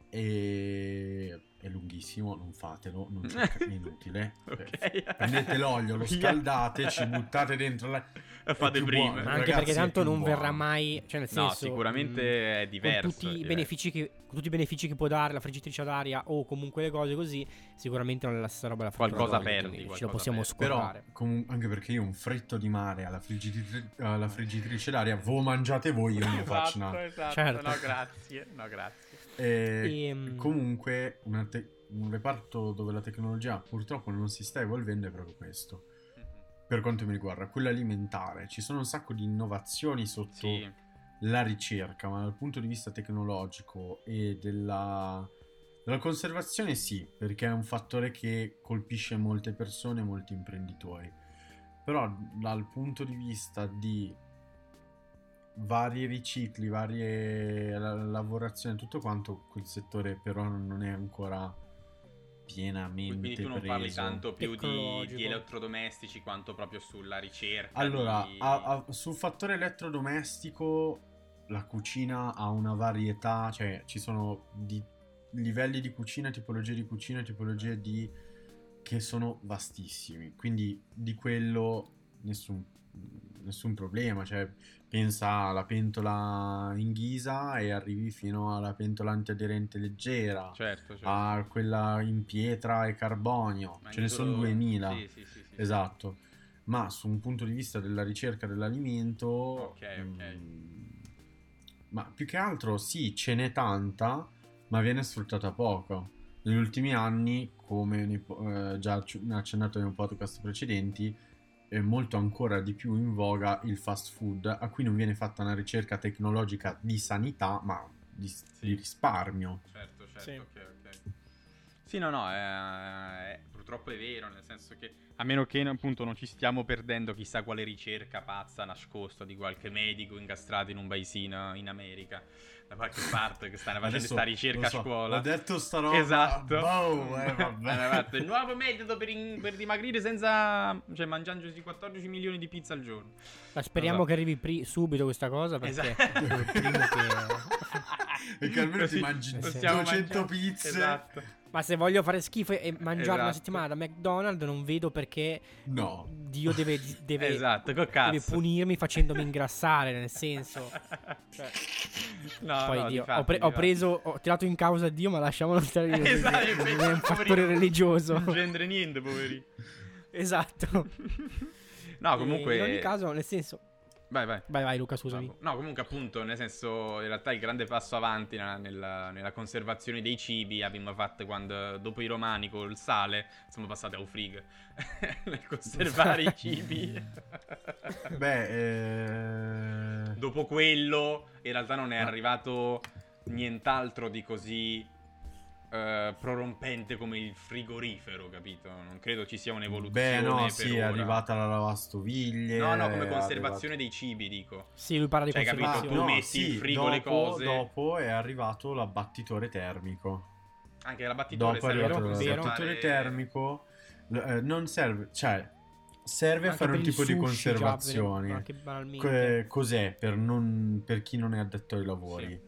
E è lunghissimo, non fatelo, non c'è è inutile. Ok. Prendete l'olio, lo scaldate, ci buttate dentro la... E fate prima. buono. Ma anche perché tanto non buono. verrà mai. Cioè, nel No, senso. sicuramente mh, è diverso. Con tutti, è i diverso. benefici che, con tutti i benefici che può dare la friggitrice ad aria o comunque le cose così, sicuramente non è la stessa roba da Qualcosa perdi, quindi Ce lo qualcosa possiamo perdi. Però, scordare. comu- anche perché io un fritto di mare alla, friggitri- alla friggitrice d'aria, voi mangiate voi, io non lo faccio. Esatto, no. esatto. Certo. No, grazie. No, grazie. E Ehm, comunque te- un reparto dove la tecnologia purtroppo non si sta evolvendo è proprio questo. Per quanto mi riguarda, quello alimentare, ci sono un sacco di innovazioni sotto Sì. la ricerca, ma dal punto di vista tecnologico e della, della conservazione sì, perché è un fattore che colpisce molte persone, molti imprenditori. Però dal punto di vista di vari ricicli, varie la- lavorazioni, tutto quanto, quel settore però non è ancora pienamente Quindi tu non preso. parli tanto più di, di elettrodomestici quanto proprio sulla ricerca. Allora, di- a- a- sul fattore elettrodomestico la cucina ha una varietà, cioè ci sono di livelli di cucina, tipologie di cucina, tipologie di che sono vastissimi. Quindi di quello nessun, nessun problema, cioè pensa alla pentola in ghisa e arrivi fino alla pentola antiaderente leggera, Certo, certo. a quella in pietra e carbonio. Ma Ce ne sono solo- 2000. Sì, sì, sì. Esatto, ma su un punto di vista della ricerca dell'alimento, Ok, ok. mm, ma più che altro sì, ce n'è tanta, ma viene sfruttata poco. Negli ultimi anni, come eh, già acc- accennato nei podcast precedenti, molto ancora di più in voga il fast food, a cui non viene fatta una ricerca tecnologica di sanità, ma di, di risparmio. Certo, certo, Sì. ok, ok. Sì, no, no, è- è- purtroppo è vero, nel senso che a meno che appunto non ci stiamo perdendo chissà quale ricerca pazza nascosta di qualche medico incastrato in un paesino in America, da qualche parte che stanno facendo questa ricerca lo a so, scuola. Ho detto sta roba. Esatto. boh, eh, vabbè. Il nuovo metodo per, in- per dimagrire senza... cioè mangiandosi 14 milioni di pizza al giorno. Ma speriamo Esatto. che arrivi pri- subito questa cosa perché è il primo che... Perché almeno Così ti mangi possiamo 200 mangiare- pizze. Esatto. Ma se voglio fare schifo e mangiare una Esatto. settimana da McDonald's non vedo perché No. Dio deve, deve, Esatto, deve cazzo. punirmi facendomi ingrassare, nel senso... Cioè, No, poi no, Dio, ho, pre- ho preso, ho tirato in causa Dio, ma lasciamolo stare lì. perché Esatto, non è un fattore religioso. Non c'entra niente, poveri. esatto. No, E comunque... in ogni caso, nel senso... Vai, vai. Vai, vai Luca, scusami. No, comunque appunto, nel senso, in realtà il grande passo avanti nella, nella- nella conservazione dei cibi abbiamo fatto quando, dopo i romani col sale, siamo passati a Ufrig nel conservare i cibi. Beh, eh... dopo quello, in realtà non è arrivato nient'altro di così eh, prorompente come il frigorifero, capito? Non credo ci sia un'evoluzione Beh, no, per sì, è ora. arrivata la lavastoviglie. No, no, come è conservazione dei cibi, dico. Sì, lui parla di Cioè, capito? arrivato- Tu conservazione. No, metti sì, in frigo le dopo- cose. Dopo è arrivato l'abbattitore termico. Anche l'abbattitore Dopo è arrivato per l'abbattitore termico. Eh, non serve, cioè, serve a Anche fare un per tipo di sushi, già, conservazione. anche banalmente. Que- cos'è per, non- per chi non è addetto ai lavori? Sì.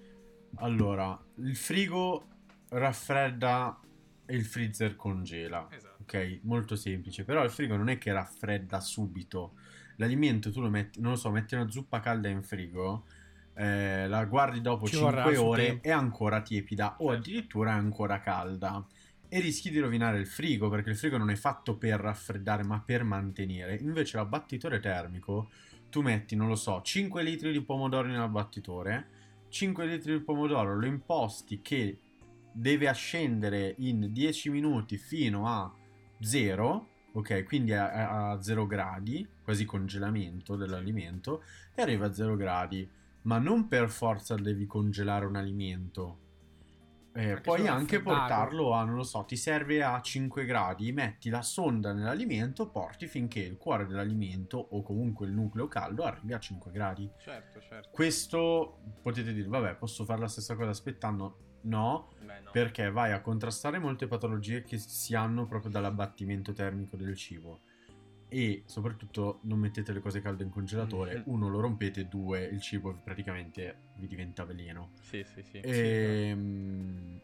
Allora, il frigo raffredda e il freezer congela. Esatto. Ok, molto semplice. Però il frigo non è che raffredda subito. L'alimento tu lo metti, non lo so, metti una zuppa calda in frigo, eh, la guardi dopo Ci vorrà 5 il suo ore, tempo. è ancora tiepida o Certo. addirittura è ancora calda. E rischi di rovinare il frigo perché il frigo non è fatto per raffreddare ma per mantenere. Invece l'abbattitore termico, tu metti, non lo so, 5 litri di pomodoro nell'abbattitore, 5 litri di pomodoro lo imposti che deve ascendere in 10 minuti fino a 0, ok, quindi a, a 0 gradi, quasi congelamento dell'alimento, e arriva a 0 gradi. ma non per forza devi congelare un alimento. Eh, puoi anche portarlo a, non lo so, ti serve a 5 gradi, metti la sonda nell'alimento, porti finché il cuore dell'alimento o comunque il nucleo caldo arrivi a 5 gradi. Certo, certo. Questo potete dire, vabbè, posso fare la stessa cosa aspettando? No, Beh, no. perché vai a contrastare molte patologie che si hanno proprio dall'abbattimento termico del cibo. E soprattutto non mettete le cose calde in congelatore. Mhm. Uno, lo rompete, due, il cibo praticamente vi diventa veleno. Sì, sì, sì. Ehm,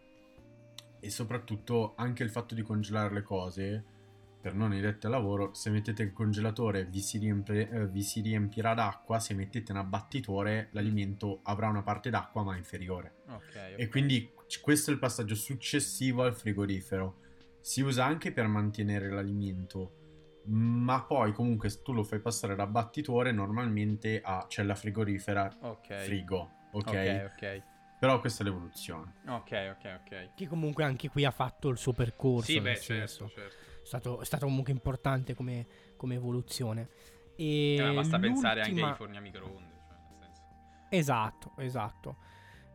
E, soprattutto anche il fatto di congelare le cose, per non i detti al lavoro, se mettete il congelatore vi si, riempie- eh, vi si riempirà d'acqua, se mettete un abbattitore l'alimento avrà una parte d'acqua ma inferiore. Ok, ok. E quindi questo è il passaggio successivo al frigorifero. Si usa anche per mantenere l'alimento, ma poi comunque se tu lo fai passare l'abbattitore normalmente a cella frigorifera Ok. frigo, ok? Ok, ok. Però questa è l'evoluzione. Ok, ok, ok. Che comunque anche qui ha fatto il suo percorso. Sì, beh, certo, certo. È stato, è stato comunque importante come, come evoluzione. E Eh, basta pensare anche ai forni a microonde, cioè. Esatto, esatto.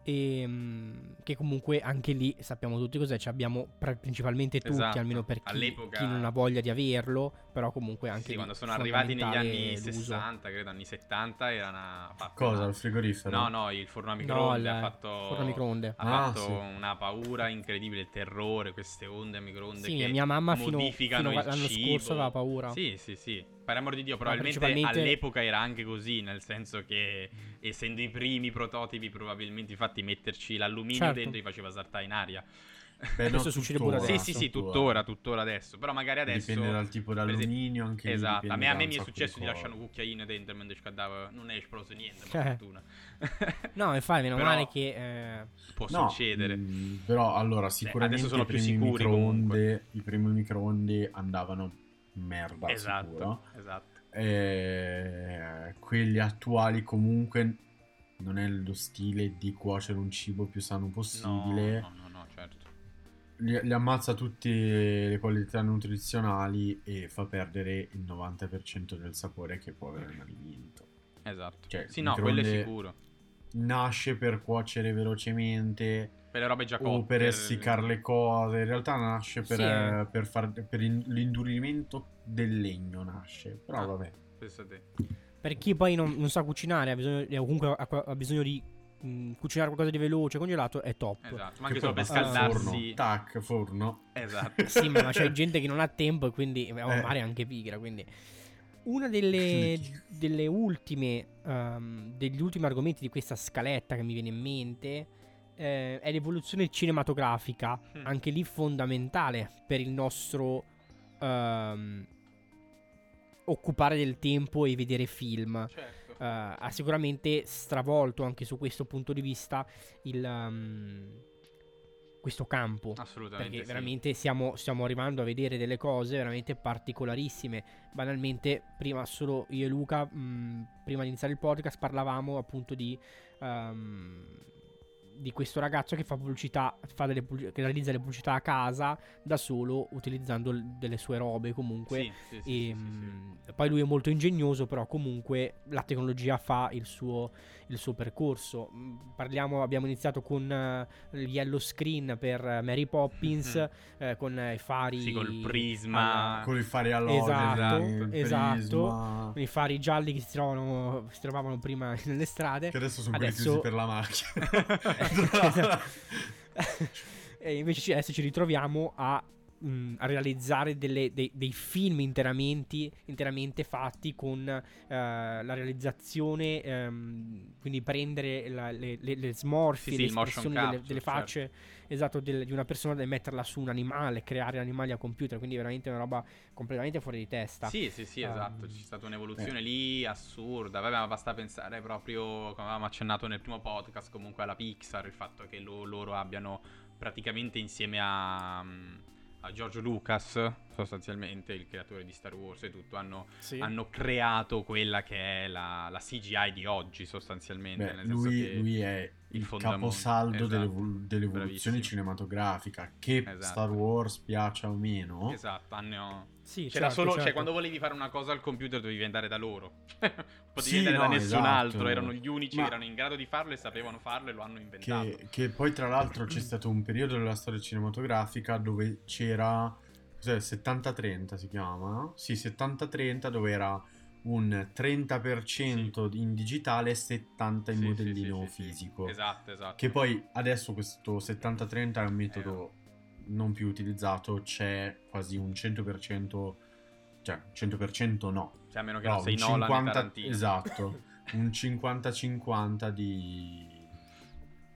E, mm, che comunque anche lì sappiamo tutti cos'è, ci abbiamo principalmente tutti, Esatto. almeno per chi, All'epoca- chi non ha voglia di averlo, però comunque anche Sì, lì quando sono arrivati negli anni l'uso. 60, credo anni 70, era una fatta Cosa? Il frigorifero? No, no, il forno a No, microonde il ha fatto forno a microonde. ha Ah, fatto sì. una paura incredibile, il terrore, queste onde a microonde Sì, che mia mamma fino, modificano fino il l'anno cibo. scorso aveva paura. Sì, sì, sì. Per amor di Dio, probabilmente principalmente- all'epoca era anche così, nel senso che essendo i primi prototipi, probabilmente infatti metterci l'alluminio Certo. dentro gli faceva saltare in aria. Beh, no, Questo succede pure tuttora, sì, sì, sì, tuttora. tuttora, adesso. Però magari adesso Dipende dal tipo d'alluminio, anche Esatto, a me, a me mi è successo di lasciare un cucchiaino dentro mentre scaldava, non è esploso niente, Eh. per fortuna. No, infatti, meno Però- male che... eh, Può No, succedere. mm, però allora sicuramente adesso sono i più primi sicuri microonde, i primi microonde andavano merda esatto, sicuro. esatto. Eh, quelli attuali comunque non è lo stile di cuocere un cibo più sano No, possibile. no, no, no, certo. Li, li ammazza tutte le qualità nutrizionali e fa perdere il 90% del sapore che può avere un alimento. Esatto. Cioè, sì, no, quello è sicuro. Nasce per cuocere velocemente Per le robe già cotte. o per essiccare le cose. In realtà nasce per, Sì, eh. eh, per, far, per in- l'indurimento del legno. Nasce, però Ah. vabbè. Pensa te. per chi poi non, non sa cucinare, ha bisogno, o comunque ha, ha bisogno di mm, cucinare qualcosa di veloce, congelato, è top. Esatto, ma anche Che solo per scaldarsi. Forno, tac, forno. Esatto. Sì, ma c'è gente che non ha tempo e quindi eh, Eh. magari è anche pigra. Quindi una delle, delle ultime, ehm, degli ultimi argomenti di questa scaletta che mi viene in mente eh, è l'evoluzione cinematografica, Mm. anche lì fondamentale per il nostro ehm, occupare del tempo e vedere film. Certo. Eh, ha sicuramente stravolto anche su questo punto di vista il, ehm, questo campo. Assolutamente. Perché sì. veramente stiamo, stiamo arrivando a vedere delle cose veramente particolarissime. Banalmente, prima solo io e Luca, mh, prima di iniziare il podcast, parlavamo appunto di, ehm, di questo ragazzo che fa pubblicità, fa delle, che realizza le pubblicità a casa da solo utilizzando delle sue robe comunque. Sì, sì, E, sì, mh, poi lui è molto ingegnoso, però comunque la tecnologia fa il suo, il suo percorso. Mm, Parliamo, abbiamo iniziato con eh, il yellow screen per eh, Mary Poppins, Mhm. eh, con eh, i fari. Sì, col prisma. alla- Con i fari all'olio, Esatto, esatto. con i fari gialli che si trovano, si trovavano prima nelle strade. Che adesso sono Adesso- quelli chiusi per la macchina. e invece adesso ci ritroviamo a, mh, a realizzare delle- dei, dei film interamente, interamente fatti con eh, la realizzazione, ehm, quindi prendere la- le, le, le smorfie, Sì, sì, le espressioni delle, capture, delle facce esatto, del- di una persona e metterla su un animale, creare animali a computer, quindi veramente una roba completamente fuori di testa. Sì, sì, sì, Um, esatto. C'è stata un'evoluzione eh. lì assurda. Vabbè, ma basta pensare proprio, come avevamo accennato nel primo podcast, comunque alla Pixar, il fatto che lo- loro abbiano praticamente insieme a, mm, a George Lucas, sostanzialmente, il creatore di Star Wars e tutto, hanno, Sì. hanno creato quella che è la, la CGI di oggi, sostanzialmente. Beh, nel senso lui, che lui è il fondamonte, caposaldo esatto, dell'evol- dell'evoluzione bravissimo. cinematografica. Che Esatto. Star Wars piaccia o meno, Esatto, hanno... Sì, C'era certo, solo, certo. cioè, quando volevi fare una cosa al computer dovevi andare da loro. Potevi Sì, andare da no, nessun esatto. altro. Erano gli unici Ma- che erano in grado di farlo e sapevano farlo e lo hanno inventato. che, che poi tra l'altro c'è stato un periodo della storia cinematografica dove c'era, cos'è, 70-30 si chiama? no? Sì, 70-30 dove era un 30% in digitale e 70% in Sì, sì, modellino sì, sì, sì. fisico. Esatto, esatto. Che poi adesso questo 70-30 è un metodo non più utilizzato, c'è quasi un 100%, cioè 100% no, Cioè, a meno che però non sei un Nolan e 50 Tarantino. esatto, un 50-50 di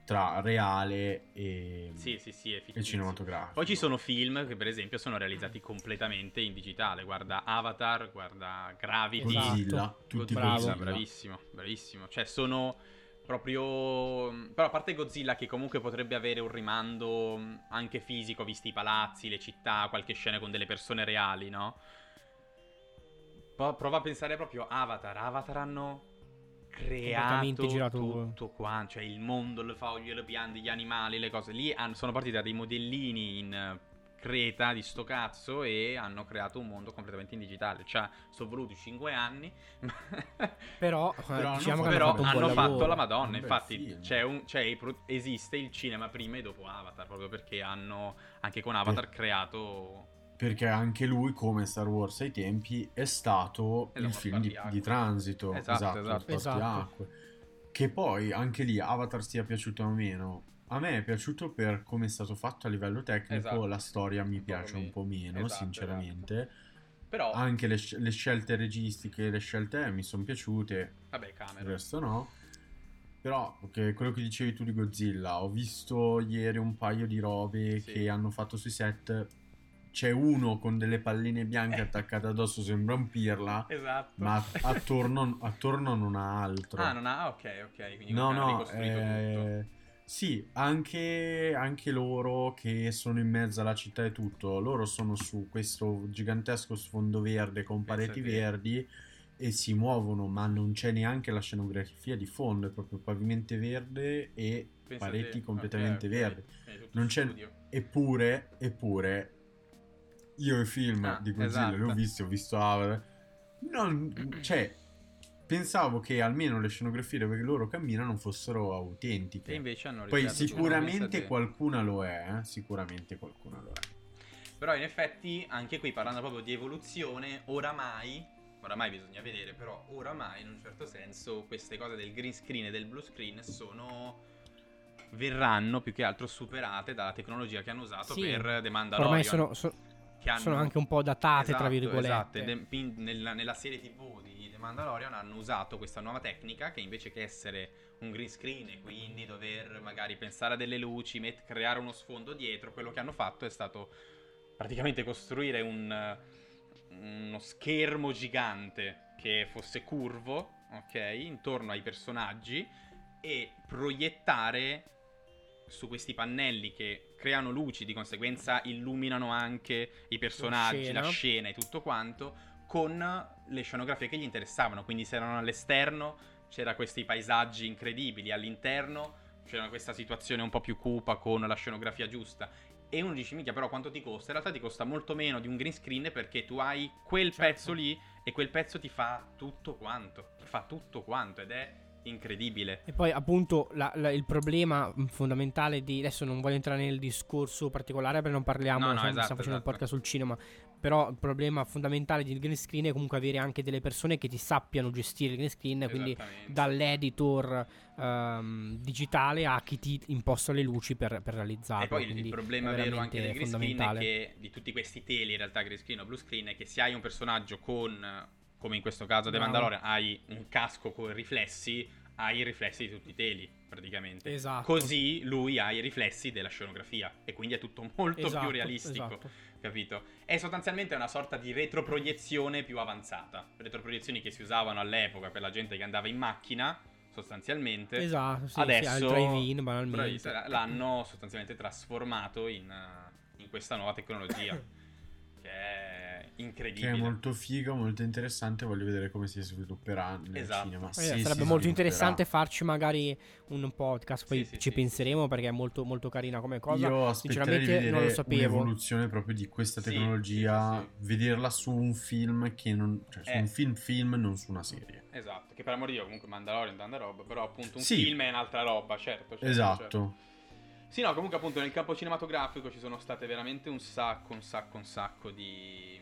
tra reale e, Sì, sì, sì, è e cinematografico. Poi ci sono film che per esempio sono realizzati completamente in digitale. Guarda Avatar, guarda Gravity. Esatto. Godzilla, tutti Godzilla, Godzilla. bravissimo, bravissimo. Cioè sono proprio... Però a parte Godzilla che comunque potrebbe avere un rimando anche fisico, visti i palazzi, le città, qualche scena con delle persone reali, no? Prova a pensare proprio a Avatar. Avatar hanno creato girato- tutto quanto, cioè il mondo, le foglie, le piante, gli animali, le cose. Lì hanno- sono partiti da dei modellini in eh, creta di sto cazzo e hanno creato un mondo completamente in digitale. Cioè, sono voluti 5 anni, Però, eh, Però hanno diciamo che però hanno fatto hanno fatto la Madonna. Infatti, c'è un- c'è pro- esiste il cinema prima e dopo Avatar, proprio perché hanno anche con Avatar creato. Perché anche lui, come Star Wars ai tempi, è stato Esatto, il film di, di transito. Esatto, Esatto, esatto. spartiacque. Che poi anche lì Avatar sia piaciuto o meno. A me è piaciuto per come è stato fatto a livello tecnico, Esatto. la storia mi piace un po' meno, esatto, sinceramente. Però, Anche le, le scelte registiche, le scelte mi sono piaciute, vabbè, il Cameron. resto no. Però, ok, quello che dicevi tu di Godzilla, ho visto ieri un paio di robe Sì. che hanno fatto sui set. C'è uno con delle palline bianche Eh. attaccate addosso, sembra un pirla, Esatto. ma attorno, attorno non ha altro. Ah, non ha. Ok, ok. Quindi No, no, eh, sì, anche, anche loro che sono in mezzo alla città e tutto, loro sono su questo gigantesco sfondo verde con pareti Pensate. verdi e si muovono, ma non c'è neanche la scenografia di fondo, è proprio pavimento verde e Pensa pareti te. completamente Ok, ok. verdi. Eppure, eppure, io i film Ah, di Godzilla li ho esatto. visti, ho visto Avatar, non, cioè, pensavo che almeno le scenografie dove loro camminano fossero autentiche. E invece hanno Poi sicuramente qualcuna lo è, eh? sicuramente qualcuna lo è. Però in effetti, anche qui parlando proprio di evoluzione, oramai, oramai bisogna vedere, però oramai in un certo senso queste cose del green screen e del blue screen sono verranno più che altro superate dalla tecnologia che hanno usato Sì. per The Mandalorian. Ormai sono, so- che hanno- sono anche un po' datate, tra Esatto, virgolette. Esatto, in- nella, nella serie TV di The Mandalorian hanno usato questa nuova tecnica che invece che essere un green screen e quindi dover magari pensare a delle luci, met- creare uno sfondo dietro, quello che hanno fatto è stato praticamente costruire un, uno schermo gigante che fosse curvo, ok, intorno ai personaggi e proiettare su questi pannelli che creano luci, di conseguenza illuminano anche i personaggi, scena. la scena e tutto quanto, con le scenografie che gli interessavano. Quindi se erano all'esterno c'era questi paesaggi incredibili, all'interno c'era questa situazione un po' più cupa con la scenografia giusta. E uno dice, mica, però quanto ti costa? In realtà ti costa molto meno di un green screen perché tu hai quel Certo. pezzo lì e quel pezzo ti fa tutto quanto. Fa tutto quanto ed è incredibile. E poi appunto la- la- il problema fondamentale di... Adesso non voglio entrare nel discorso particolare perché non parliamo, No, no, stiamo, esatto, stiamo facendo esatto. un podcast sul cinema, però il problema fondamentale del green screen è comunque avere anche delle persone che ti sappiano gestire il green screen, quindi dall'editor ehm, digitale a chi ti imposta le luci per, per realizzarlo. E poi il- problema vero anche del green screen è che di tutti questi teli, in realtà green screen o blue screen, è che se hai un personaggio con, come in questo caso The. Mandalorian, hai un casco con riflessi, hai i riflessi di tutti i teli, praticamente. Esatto. Così lui ha i riflessi della scenografia e quindi è tutto molto Esatto, più realistico, esatto. capito? È sostanzialmente una sorta di retroproiezione più avanzata. Retroproiezioni che si usavano all'epoca per la gente che andava in macchina, sostanzialmente. Esatto, sì, Adesso sì, drive-in banalmente. bravissima, l'hanno sostanzialmente trasformato in, eh, in questa nuova tecnologia. che è incredibile. Che è molto figo, molto interessante. Voglio vedere come si svilupperà nel Esatto. cinema. Eh, se sarebbe molto svilupperà. interessante farci magari un podcast, poi Sì, sì, ci sì. penseremo perché è molto, molto carina come cosa. Io Sinceramente non lo vedere sapevo. un'evoluzione proprio di questa Sì, tecnologia, sì, sì, vederla su un film che non, cioè su Eh. un film film, non su una serie. Esatto, che per amor di Dio comunque Mandalorian tanta roba, però appunto un Sì. film è un'altra roba, certo. certo, Esatto. certo. Sì, no, comunque appunto nel campo cinematografico ci sono state veramente un sacco, un sacco, un sacco di,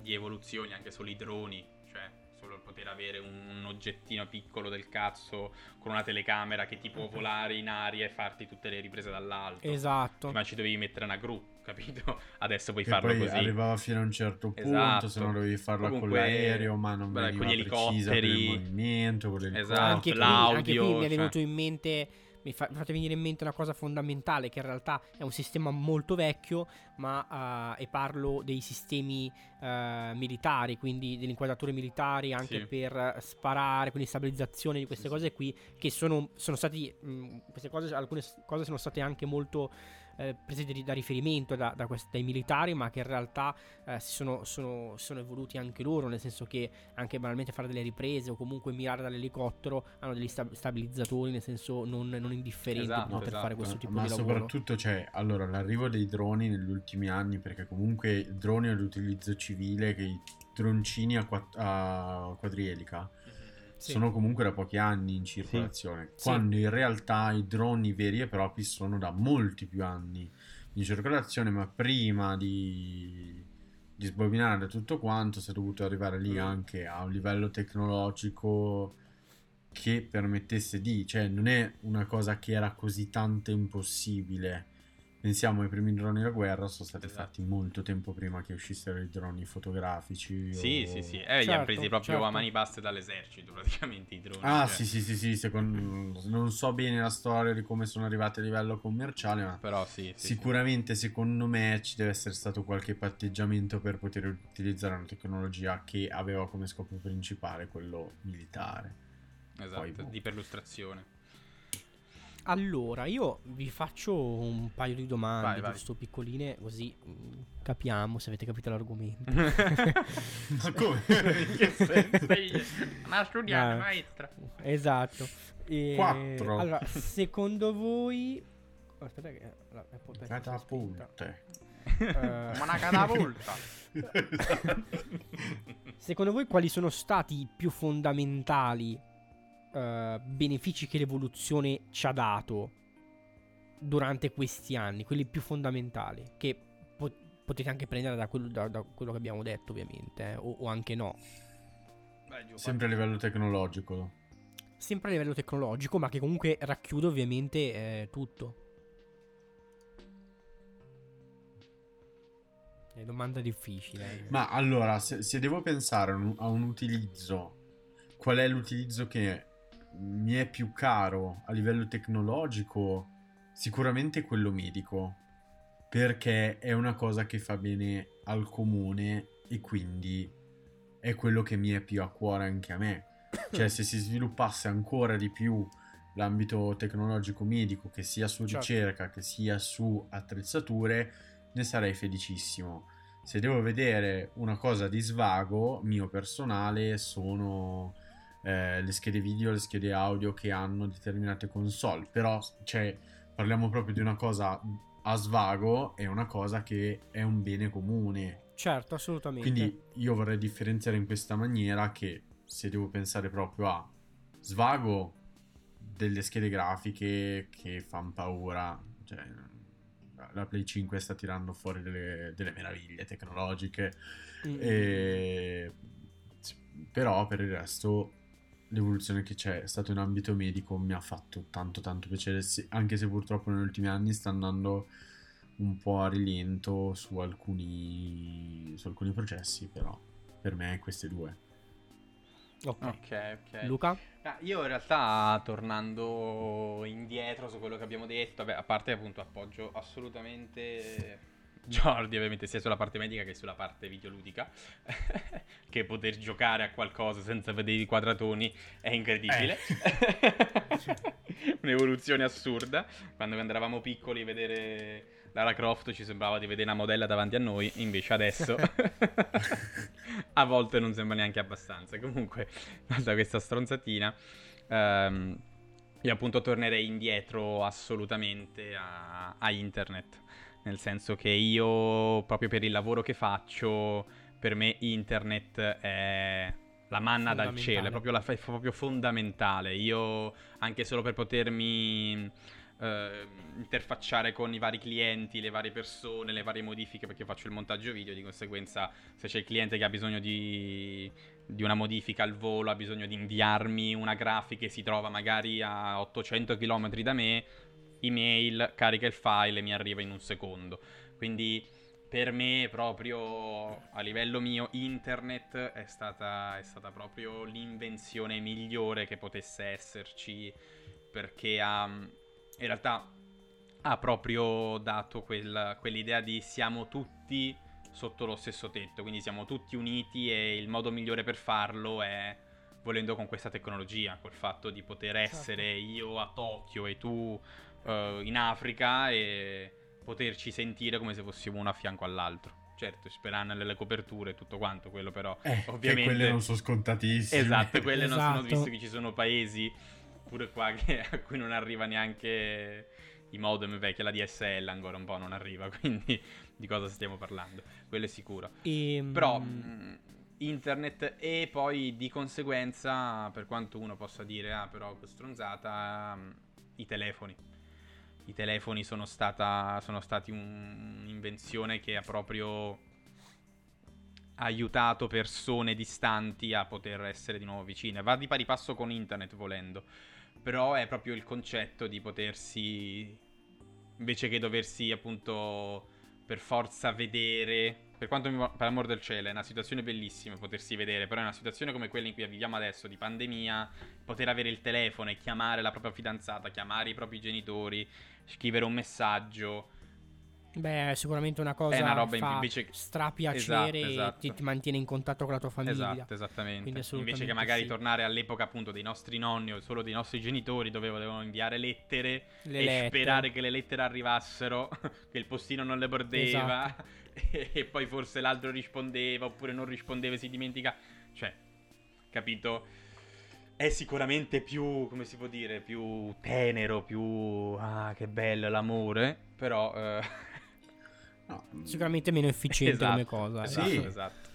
di evoluzioni anche solo i droni, cioè solo il poter avere un, oggettino piccolo del cazzo con una telecamera che ti può volare in aria e farti tutte le riprese dall'alto. Esatto. Ma ci dovevi mettere una gru, capito? Adesso puoi Che farlo poi così. arrivava fino a un certo punto, Esatto. se no dovevi farla con Comunque, l'aereo, ma non beh, veniva con gli precisa per il elicotteri. movimento, con l'elicottero. Esatto, anche, qui, l'audio, anche qui mi è cioè. venuto in mente. Mi fa, mi fate venire in mente una cosa fondamentale che in realtà è un sistema molto vecchio, ma eh, e parlo dei sistemi eh, militari, quindi delle inquadrature militari anche Sì. per sparare, quindi stabilizzazione di queste Sì, cose qui, che sono, sono stati, mh, queste cose, alcune cose sono state anche molto eh, prese di- da riferimento da, da questi- dai militari, ma che in realtà eh, si sono, sono- sono evoluti anche loro, nel senso che anche banalmente fare delle riprese o comunque mirare dall'elicottero hanno degli sta- stabilizzatori, nel senso non, non indifferenti Esatto, per esatto. fare questo tipo ma di lavoro. soprattutto c'è allora l'arrivo dei droni negli ultimi anni perché comunque droni all'utilizzo civile che i droncini a, quatt- a quadrielica Sì. sono comunque da pochi anni in circolazione Sì. quando in realtà i droni veri e propri sono da molti più anni in circolazione ma prima di, di sbobinare tutto quanto si è dovuto arrivare lì Mm. anche a un livello tecnologico che permettesse di, cioè non è una cosa che era così tanto impossibile. Pensiamo ai primi droni da guerra, sono stati Esatto. fatti molto tempo prima che uscissero i droni fotografici. Sì, o- sì, sì. Eh, li Certo, hanno presi proprio certo. a mani basse dall'esercito, praticamente i droni. Ah, cioè. sì, sì, sì, sì, secondo- non so bene la storia di come sono arrivati a livello commerciale, ma Però sì, sì, sicuramente secondo me ci deve essere stato qualche patteggiamento per poter utilizzare una tecnologia che aveva come scopo principale quello militare. sì. Esatto, Poi, boh. di perlustrazione. Allora, io vi faccio un paio di domande, Vai, vai. giusto piccoline, così mm, capiamo se avete capito l'argomento. Ma come? In che senso? Ma studiare, Eh. maestra. Esatto. E- Quattro. Allora, secondo voi... oh, Aspetta che... la-. Catapulte. Eh, Ma una catapulta. Secondo voi quali sono stati i più fondamentali eh, benefici che l'evoluzione ci ha dato durante questi anni? Quelli più fondamentali che po- potete anche prendere da quello, da- da quello che abbiamo detto ovviamente, eh, o, o anche no. Sempre a livello tecnologico. Sempre a livello tecnologico, ma che comunque racchiude ovviamente eh, tutto. È domanda difficile. eh. Ma allora, se, se devo pensare a un, a un utilizzo, qual è l'utilizzo che mi è più caro a livello tecnologico? Sicuramente quello medico, perché è una cosa che fa bene al comune e quindi è quello che mi è più a cuore anche a me. Cioè, se si sviluppasse ancora di più l'ambito tecnologico medico, che sia su Certo. ricerca, che sia su attrezzature, ne sarei felicissimo. Se devo vedere una cosa di svago mio personale, sono eh, le schede video, le schede audio che hanno determinate console. Però, cioè, parliamo proprio di una cosa a svago, è una cosa che è un bene comune. Certo, assolutamente. Quindi io vorrei differenziare in questa maniera che se devo pensare proprio a svago delle schede grafiche che fanno paura, cioè la Play 5 sta tirando fuori delle, delle meraviglie tecnologiche, Mm. e... però per il resto l'evoluzione che c'è stata in ambito medico mi ha fatto tanto tanto piacere, anche se purtroppo negli ultimi anni sta andando un po' a rilento su alcuni, su alcuni processi, però per me queste due. Ok. Ok, ok. Luca? Ah, io in realtà tornando indietro su quello che abbiamo detto, vabbè, a parte appunto appoggio assolutamente Jordi ovviamente sia sulla parte medica che sulla parte videoludica, che poter giocare a qualcosa senza vedere i quadratoni è incredibile. Un'evoluzione assurda. Quando eravamo piccoli vedere Lara Croft ci sembrava di vedere una modella davanti a noi, invece adesso a volte non sembra neanche abbastanza. Comunque, da questa stronzatina, ehm, io appunto tornerei indietro assolutamente a, a internet. Nel senso che io, proprio per il lavoro che faccio, per me internet è la manna dal cielo, è proprio, la, è proprio fondamentale. Io, anche solo per potermi eh, interfacciare con i vari clienti, le varie persone, le varie modifiche, perché io faccio il montaggio video, di conseguenza se c'è il cliente che ha bisogno di, di una modifica al volo, ha bisogno di inviarmi una grafica e si trova magari a 800 km da me, email, carica il file e mi arriva in un secondo. Quindi per me proprio a livello mio internet è stata, è stata proprio l'invenzione migliore che potesse esserci perché ha, in realtà ha proprio dato quel, quell'idea di siamo tutti sotto lo stesso tetto, quindi siamo tutti uniti e il modo migliore per farlo è volendo con questa tecnologia, col fatto di poter certo. essere io a Tokyo e tu uh, in Africa e poterci sentire come se fossimo uno a fianco all'altro. Certo, sperando nelle coperture e tutto quanto, quello però eh, ovviamente... quelle non sono scontatissime. Esatto, quelle esatto. non sono, esatto. visto che ci sono paesi, pure qua, che, a cui non arriva neanche i modem vecchi, la DSL ancora un po' non arriva, quindi di cosa stiamo parlando? Quello è sicuro. E, ehm, però mh, internet e poi di conseguenza, per quanto uno possa dire, ah però che stronzata, mh, i telefoni i telefoni sono, stata, sono stati un, un'invenzione che ha proprio aiutato persone distanti a poter essere di nuovo vicine. Va di pari passo con internet volendo, però è proprio il concetto di potersi, invece che doversi appunto per forza vedere per quanto mi, per amor del cielo, è una situazione bellissima potersi vedere, però è una situazione come quella in cui viviamo adesso, di pandemia, poter avere il telefono e chiamare la propria fidanzata, chiamare i propri genitori, scrivere un messaggio. Beh, è sicuramente una cosa è una roba fa invece che... strapiacere esatto, esatto. e ti, ti, mantiene in contatto con la tua famiglia. Esatto, esattamente. Invece che magari sì. tornare all'epoca appunto dei nostri nonni o solo dei nostri genitori dove volevano inviare lettere le e lettere. sperare che le lettere arrivassero, che il postino non le bordeva esatto. e poi forse l'altro rispondeva oppure non rispondeva e si dimentica. Cioè, capito? è sicuramente più, come si può dire, più tenero, più... Ah, che bello l'amore, però... Eh... No. Sicuramente meno efficiente esatto, come cosa. Esatto, sì. esatto.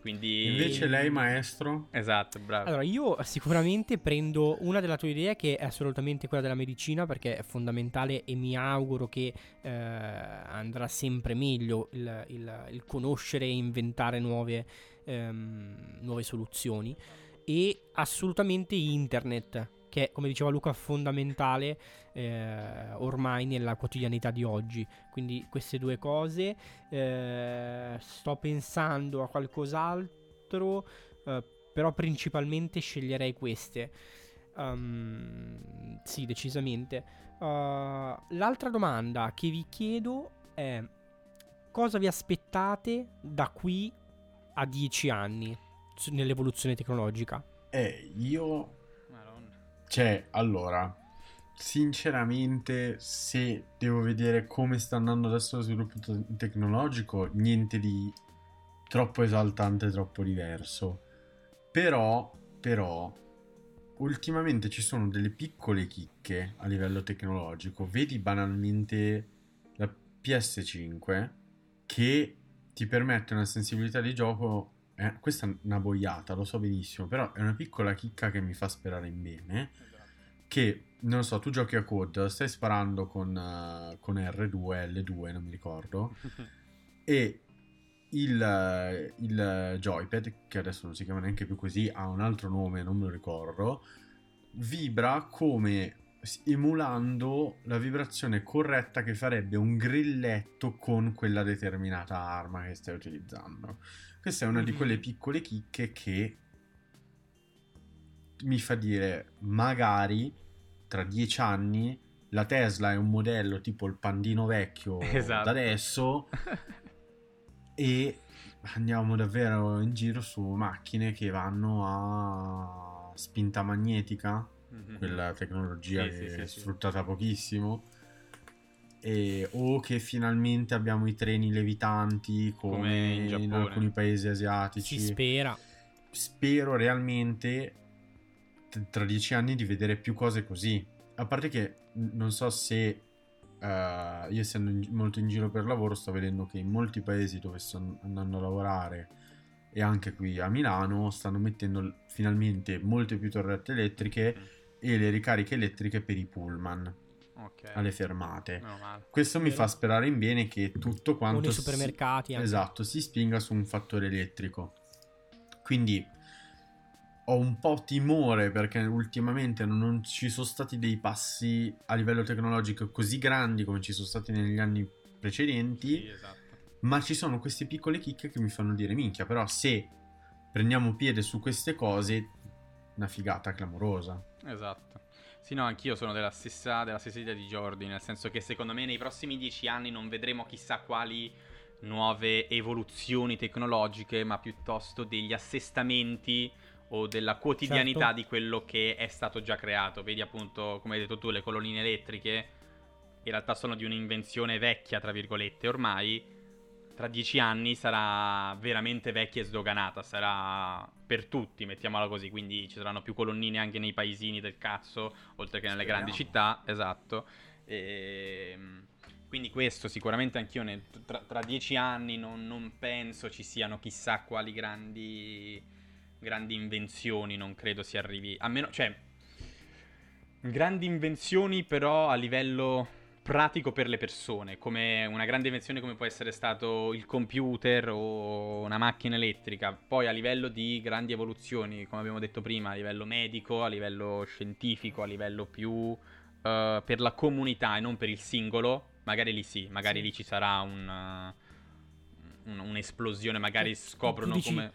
Quindi... Invece lei, maestro? Esatto, bravo. Allora, io sicuramente prendo una della tue idee che è assolutamente quella della medicina perché è fondamentale e mi auguro che eh, andrà sempre meglio il, il, il conoscere e inventare nuove, ehm, nuove soluzioni e assolutamente internet che è, come diceva Luca, fondamentale eh, ormai nella quotidianità di oggi. Quindi queste due cose. Eh, sto pensando a qualcos'altro, eh, però principalmente sceglierei queste. Um, sì, decisamente. Uh, l'altra domanda che vi chiedo è cosa vi aspettate da qui a dieci anni? nell'evoluzione tecnologica? Eh, io... Cioè, allora, sinceramente, se devo vedere come sta andando adesso lo sviluppo te- tecnologico, niente di troppo esaltante, troppo diverso. Però, però, ultimamente ci sono delle piccole chicche a livello tecnologico. Vedi banalmente la PS5 che ti permette una sensibilità di gioco eh, questa è una boiata, lo so benissimo, però è una piccola chicca che mi fa sperare in bene. Che, non lo so, tu giochi a COD, stai sparando con, uh, con R2, L2, non mi ricordo, e il, il joypad, che adesso non si chiama neanche più così, ha un altro nome, non me lo ricordo, vibra come emulando la vibrazione corretta che farebbe un grilletto con quella determinata arma che stai utilizzando. Questa è una di quelle mm-hmm. piccole chicche che mi fa dire magari tra dieci anni la Tesla è un modello tipo il pandino vecchio esatto. da adesso e andiamo davvero in giro su macchine che vanno a spinta magnetica, mm-hmm. quella tecnologia sì, che sì, è sì, sfruttata pochissimo e- o che finalmente abbiamo i treni levitanti come, Come in in, alcuni paesi asiatici. Si spera. Spero realmente t- tra dieci anni di vedere più cose così. A parte che non so se eh, io essendo in gi- molto in giro per lavoro sto vedendo che in molti paesi dove sto andando a lavorare e anche qui a Milano stanno mettendo finalmente molte più torrette elettriche e le ricariche elettriche per i pullman Ok. alle fermate. Meno male. Questo mi fa sperare in bene che tutto quanto nei si- supermercati. anche. esatto, si spinga su un fattore elettrico. Quindi ho un po' timore perché ultimamente non ci sono stati dei passi a livello tecnologico così grandi come ci sono stati negli anni precedenti, Sì, esatto. ma ci sono queste piccole chicche che mi fanno dire minchia, però se prendiamo piede su queste cose, una figata clamorosa. Esatto. Sì, no, anch'io sono della stessa, della stessa idea di Jordi, nel senso che secondo me nei prossimi dieci anni non vedremo chissà quali nuove evoluzioni tecnologiche, ma piuttosto degli assestamenti o della quotidianità Certo. di quello che è stato già creato. Vedi appunto, come hai detto tu, le colonnine elettriche in realtà sono di un'invenzione vecchia, tra virgolette, ormai tra dieci anni sarà veramente vecchia e sdoganata, sarà per tutti, mettiamola così, quindi ci saranno più colonnine anche nei paesini del cazzo, oltre che nelle Speriamo. grandi città, esatto. Ehm, quindi questo sicuramente anch'io nel- tra, tra dieci anni non, non penso ci siano chissà quali grandi, grandi invenzioni, non credo si arrivi, a meno, cioè, grandi invenzioni però a livello pratico per le persone, come una grande invenzione come può essere stato il computer o una macchina elettrica, poi a livello di grandi evoluzioni, come abbiamo detto prima, a livello medico, a livello scientifico, a livello più eh, per la comunità e non per il singolo, magari lì sì, magari Sì. lì ci sarà un, uh, un- un'esplosione, magari Tu- tu scoprono dici- come...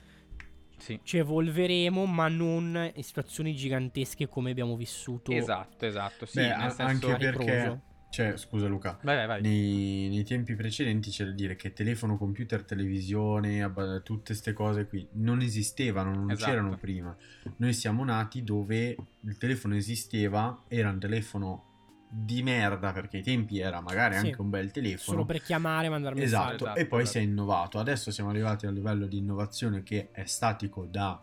Sì. Ci evolveremo, ma non in situazioni gigantesche come abbiamo vissuto. Esatto, esatto, sì, Beh, nel senso... anche a perché, ritroso. Cioè, scusa Luca, Vai, vai, vai. Nei, nei tempi precedenti c'è da dire che telefono, computer, televisione, abba- tutte queste cose qui non esistevano, non Esatto. c'erano prima. Noi siamo nati dove il telefono esisteva, era un telefono di merda perché ai tempi era magari Sì. anche un bel telefono. Solo per chiamare e mandare Esatto, messaggi. Esatto, e poi esatto. si è innovato. Adesso siamo arrivati a un livello di innovazione che è statico da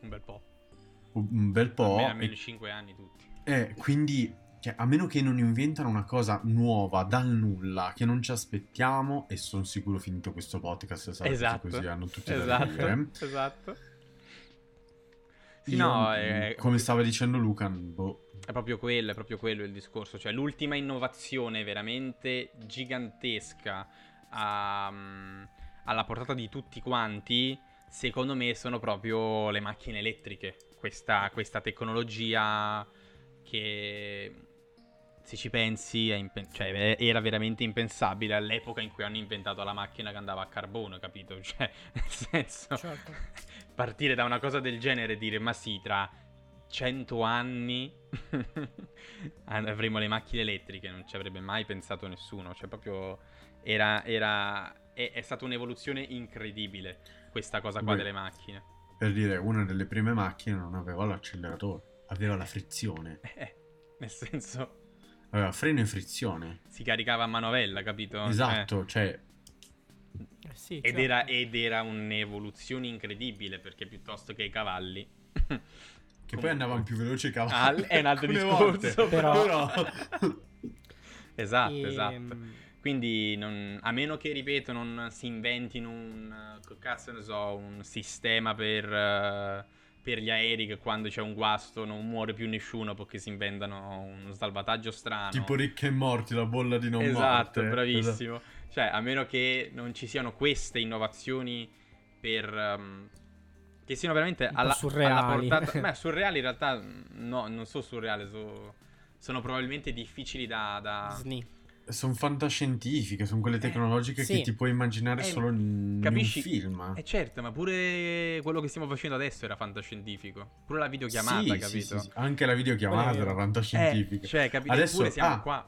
Un bel po'. un bel po'. Almeno, e- almeno 5 anni tutti. eh, quindi, cioè, a meno che non inventano una cosa nuova dal nulla che non ci aspettiamo, e sono sicuro finito questo podcast sarà Esatto. così hanno tutti da Esatto, dire. esatto. Sì, Io, no, è, come stava dicendo Luca, boh, è proprio quello, è proprio quello il discorso. Cioè, l'ultima innovazione veramente gigantesca a- mm, alla portata di tutti quanti, secondo me, sono proprio le macchine elettriche. Questa, questa tecnologia che, se ci pensi, è impen- cioè, era veramente impensabile all'epoca in cui hanno inventato la macchina che andava a carbone, capito? Cioè, nel senso, Certo. partire da una cosa del genere e dire, ma sì, tra 100 anni avremo le macchine elettriche, non ci avrebbe mai pensato nessuno. Cioè, proprio era, era, è, è stata un'evoluzione incredibile questa cosa qua Beh. delle macchine. per dire, una delle prime macchine non aveva l'acceleratore, aveva la frizione, Eh, nel senso, aveva freno e frizione. si caricava a manovella, capito? Esatto, cioè, Eh sì, Eh, ed, certo. era, ed era un'evoluzione incredibile perché piuttosto che i cavalli. che poi andavano più veloci i cavalli. Ah, è un altro discorso, volte, però- Esatto, Ehm, esatto. Quindi, non- a meno che, ripeto, non si inventino un, eh, cazzo ne so, un sistema per, eh, per gli aerei che quando c'è un guasto non muore più nessuno perché si inventano un salvataggio strano. tipo ricche e morti, la bolla di non esatto, morte. bravissimo. Cioè, a meno che non ci siano queste innovazioni per... ehm, che siano veramente alla, alla surreali. portata... Beh, surreali in realtà no, non sono surreali, so- sono probabilmente difficili da... da- Sni. Sono fantascientifiche, sono quelle tecnologiche sì. che ti puoi immaginare Eh, solo in, capisci? in un film. Eh certo, ma pure quello che stiamo facendo adesso era fantascientifico. Pure la videochiamata, Sì, capito? sì, sì, sì. Anche la videochiamata è era fantascientifica. Eh, cioè, capito? Adesso- Eppure siamo ah, qua.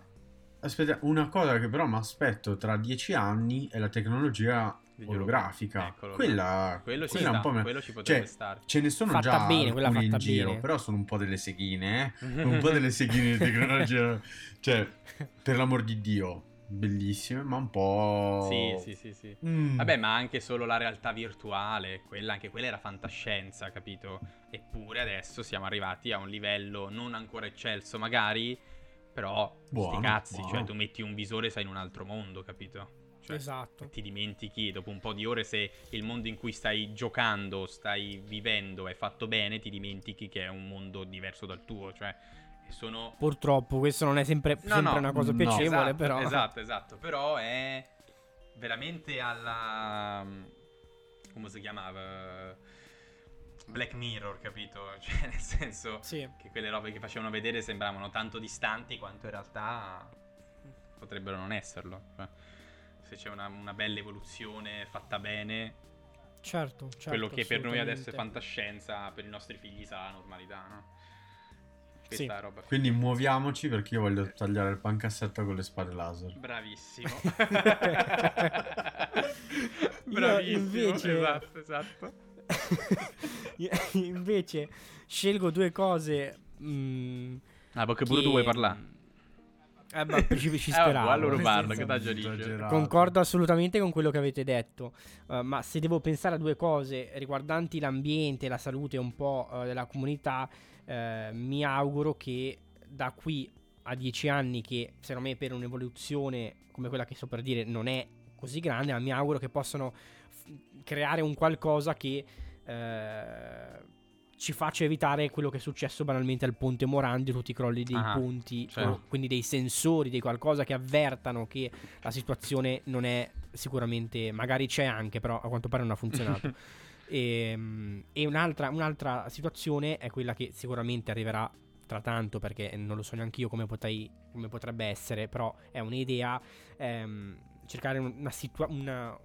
Aspetta, una cosa che però mi aspetto tra dieci anni è la tecnologia olografica. ologrammi. Eccolo, quella, Quello ci quella sta, un po' me- quello ci potrebbe cioè, stare. Ce ne sono Fatta già bene, quella alcune in fatta giro, bene. però sono un po' delle seghine, eh? un po' delle seghine di tecnologia. Cioè, per l'amor di Dio, bellissime, ma un po'... Sì, sì, sì, sì. Mm. Vabbè, ma anche solo la realtà virtuale, quella, anche quella era fantascienza, capito? Eppure adesso siamo arrivati a un livello non ancora eccelso, magari, però Buono, sti cazzi, buono. cioè tu metti un visore e sei in un altro mondo, capito? Cioè, Esatto. ti dimentichi dopo un po' di ore se il mondo in cui stai giocando, stai vivendo è fatto bene, ti dimentichi che è un mondo diverso dal tuo, cioè sono Purtroppo questo non è sempre, No, sempre no, una cosa no. piacevole, esatto, però. Esatto, esatto, però è veramente alla come si chiamava Black Mirror, capito? Cioè, nel senso Sì. che quelle robe che facevano vedere sembravano tanto distanti quanto in realtà potrebbero non esserlo. Cioè, se c'è una, una bella evoluzione fatta bene, Certo, certo. quello che per noi adesso è fantascienza, per i nostri figli sarà normalità, no? Sì. Quindi muoviamoci perché io voglio tagliare il pancassetta con le spade laser. Bravissimo. Bravissimo. invece- Esatto, esatto. Invece scelgo due cose. mm, Ah, perché pure tu vuoi parlare? Eh, ma ci, ci Eh, speravo. parla, senso- che. Esagerato. Concordo assolutamente con quello che avete detto, eh, ma se devo pensare a due cose riguardanti l'ambiente, la salute un po' eh, della comunità, eh, mi auguro che da qui a dieci anni, che secondo me per un'evoluzione come quella che sto per dire non è così grande, ma mi auguro che possano f- creare un qualcosa che eh, ci faccia evitare quello che è successo banalmente al ponte Morandi, tutti i crolli dei Ah, ponti, o quindi dei sensori, di qualcosa che avvertano che la situazione non è sicuramente, magari c'è anche, però a quanto pare non ha funzionato. e, mm, e un'altra, un'altra situazione è quella che sicuramente arriverà tra tanto, perché non lo so neanche io come, potrei- come potrebbe essere, però è un'idea, ehm, cercare una situazione...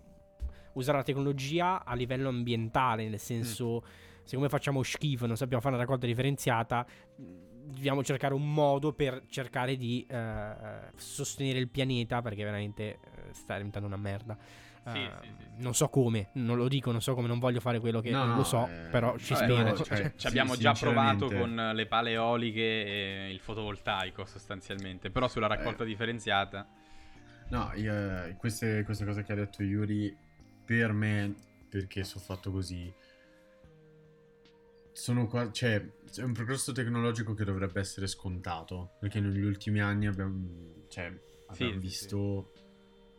Usare la tecnologia a livello ambientale, nel senso, siccome facciamo schifo e non sappiamo fare una raccolta differenziata, dobbiamo cercare un modo per cercare di eh, sostenere il pianeta perché veramente eh, sta diventando una merda. Sì, Eh, sì, sì. Non so come, non lo dico, non so come, non voglio fare quello che No, non no, lo so, eh, però ci Vabbè, spero. guarda, cioè, ci- sì, abbiamo già provato con le pale eoliche e il fotovoltaico sostanzialmente, però sulla raccolta Eh. differenziata. No, io- queste, queste cose che ha detto Yuri, per me, perché sono fatto così, sono qua, cioè, è un progresso tecnologico che dovrebbe essere scontato, perché negli ultimi anni abbiamo, cioè, Sì, abbiamo sì, visto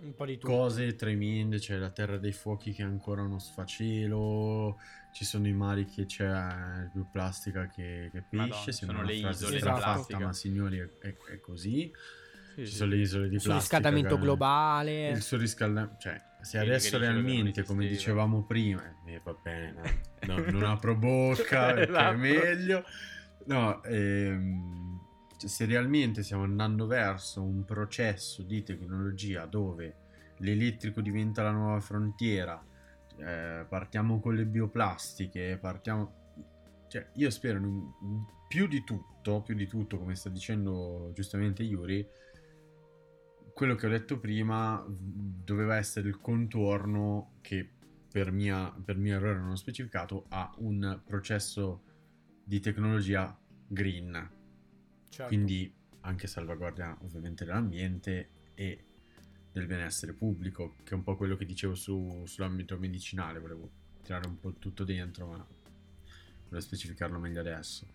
un po' di tutto. cose tremende, c'è la Terra dei Fuochi che è ancora uno sfacelo, ci sono i mari che c'è più plastica che, che pesce, Madonna, sembra sono le frase isole di strafatta, plastica. ma signori è, è- è così, Sì, ci sì, sono le isole di plastica. riscaldamento che- globale. il surriscaldamento, cioè, se adesso realmente, come dicevamo prima, eh, va bene, no, no, non apro bocca perché Esatto. è meglio. No, ehm, cioè, se realmente stiamo andando verso un processo di tecnologia dove l'elettrico diventa la nuova frontiera, eh, partiamo con le bioplastiche, partiamo... Cioè, io spero più di tutto, più di tutto, come sta dicendo giustamente Yuri, quello che ho detto prima doveva essere il contorno che per, mia, per mio errore non ho specificato a un processo di tecnologia green. Certo. quindi anche salvaguardia ovviamente dell'ambiente e del benessere pubblico che è un po' quello che dicevo su- sull'ambito medicinale. Volevo tirare un po' tutto dentro ma volevo specificarlo meglio adesso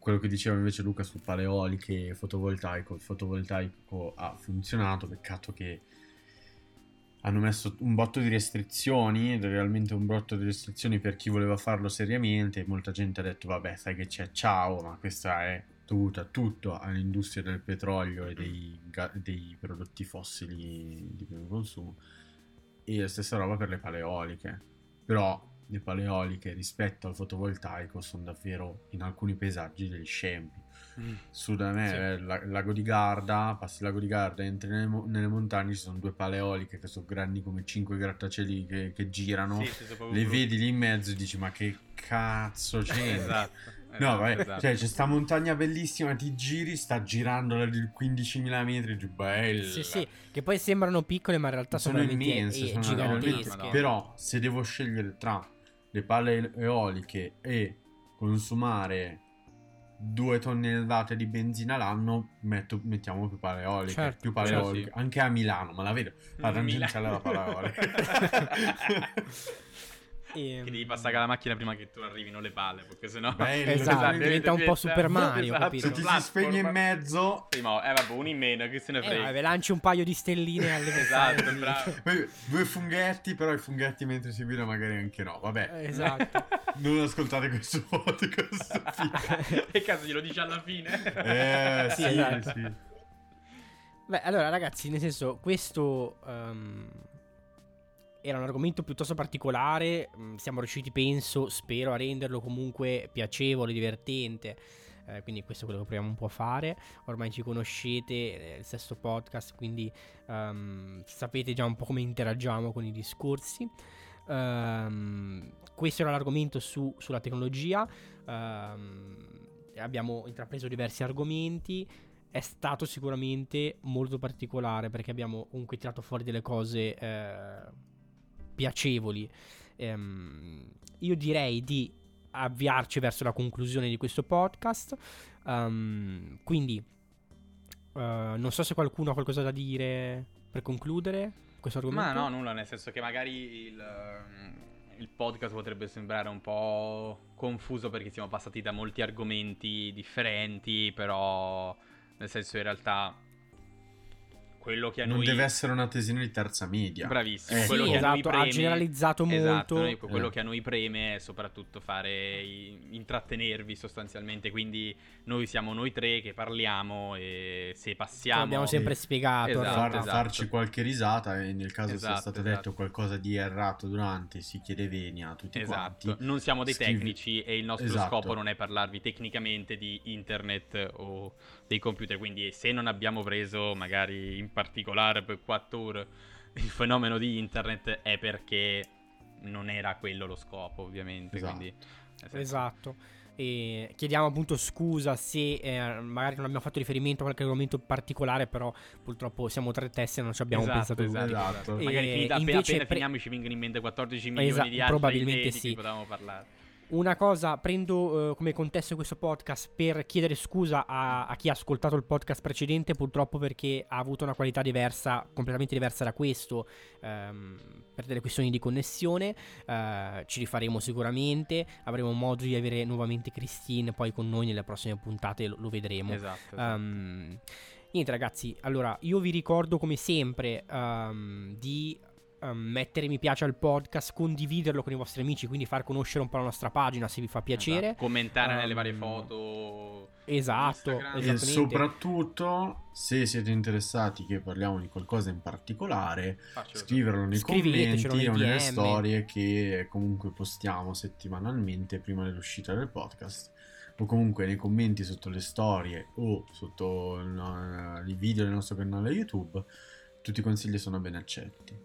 quello che diceva invece Luca su paleoliche e fotovoltaico il fotovoltaico ha funzionato peccato che hanno messo un botto di restrizioni, realmente un botto di restrizioni per chi voleva farlo seriamente. Molta gente ha detto: Vabbè, sai che c'è, ciao, ma questa è dovuta tutto all'industria del petrolio e dei, dei prodotti fossili di primo consumo. E la stessa roba per le paleoliche. Però le paleoliche rispetto al fotovoltaico sono davvero in alcuni paesaggi degli scempi su da me Sì. il la- lago di Garda, passi il lago di Garda, entri nelle, nelle montagne, ci sono due paleoliche che sono grandi come cinque grattacieli che, che girano, Sì, le vedi lì in mezzo e dici ma che cazzo c'è? Esatto. No, esatto, vabbè, esatto. cioè c'è sta montagna bellissima, ti giri, sta girando di 15.000 metri, giù, bella. Sì, sì, che poi sembrano piccole, ma in realtà sono, sono immense, eh, sono gigantesche. però se devo scegliere tra le pale eoliche e consumare due tonnellate di benzina l'anno, metto- mettiamo più pale eoliche. Certo, più pale certo, eoliche. sì. Anche a Milano, ma la vedo. La tangenziale Milano. della pala eolica. E, Che devi passare la macchina prima che tu arrivino le palle, perché sennò... Bello, Esatto, Diventa diventa un po' Super Mario, esatto, capito? Se ti si spegne in mezzo, Prima, eh vabbè, uno in meno, che se ne eh, frega. vabbè, lanci un paio di stelline alle Esatto, bravo. due funghetti, però i funghetti mentre si guida magari anche no. Vabbè, Esatto. non ascoltate questo podcast. che caso glielo dici alla fine? Eh, Sì, sì, esatto. sì. Beh, allora ragazzi, nel senso, questo ehm, era un argomento piuttosto particolare, mm, siamo riusciti, penso, spero, a renderlo comunque piacevole, divertente. Eh, quindi questo è quello che proviamo un po' a fare. Ormai ci conoscete, è il sesto podcast, quindi ehm, sapete già un po' come interagiamo con i discorsi. Ehm, questo era l'argomento su- sulla tecnologia. Ehm, abbiamo intrapreso diversi argomenti è stato sicuramente molto particolare perché abbiamo comunque tirato fuori delle cose eh, piacevoli. Ehm, io direi di avviarci verso la conclusione di questo podcast. Ehm, quindi, eh, non so se qualcuno ha qualcosa da dire per concludere questo Ma argomento. no, nulla, nel senso che magari il, il podcast potrebbe sembrare un po' confuso perché siamo passati da molti argomenti differenti, però nel senso in realtà quello che a Non noi... deve essere una tesina di terza media. Bravissimo, Eh, quello sì, che a noi esatto, ha preme... generalizzato Esatto, molto. noi- quello Eh. che a noi preme è soprattutto fare intrattenervi sostanzialmente, quindi noi siamo noi tre che parliamo e se passiamo... Abbiamo sempre spiegato. Esatto, Far- ragazzi. farci qualche risata e nel caso sia Esatto, stato esatto. detto qualcosa di errato durante si chiede venia a tutti Esatto, quanti. non siamo dei Scrivi- tecnici e il nostro Esatto. scopo non è parlarvi tecnicamente di internet o dei computer, quindi se non abbiamo preso magari in particolare per 4 ore il fenomeno di internet è perché non era quello lo scopo ovviamente, Esatto. quindi Esatto. E chiediamo appunto scusa se eh, magari non abbiamo fatto riferimento a qualche argomento particolare, però purtroppo siamo tre teste e non ci abbiamo Esatto, pensato esatto, tutti. Esatto. esatto. E Magari finita- appena, invece appena pre- finiamo ci vengono in mente 14 milioni Esatto, di altre probabilmente sì. cui potevamo parlare. Una cosa, prendo eh, come contesto questo podcast per chiedere scusa a, a chi ha ascoltato il podcast precedente, purtroppo perché ha avuto una qualità diversa, completamente diversa da questo, ehm, per delle questioni di connessione. Eh, ci rifaremo sicuramente, avremo modo di avere nuovamente Christine poi con noi nelle prossime puntate, lo, lo vedremo. Esatto. esatto. Ehm, niente ragazzi, allora io vi ricordo come sempre ehm, di ehm, mettere mi piace al podcast, condividerlo con i vostri amici, quindi far conoscere un po' la nostra pagina se vi fa piacere. Esatto. Commentare nelle Ehm, varie foto. Esatto. E soprattutto, se siete interessati che parliamo di qualcosa in particolare, Faccelo scriverlo nei commenti o nelle storie che comunque postiamo settimanalmente prima dell'uscita del podcast. O comunque nei commenti sotto le storie o sotto il- i video del nostro canale YouTube. Tutti i consigli sono ben accetti.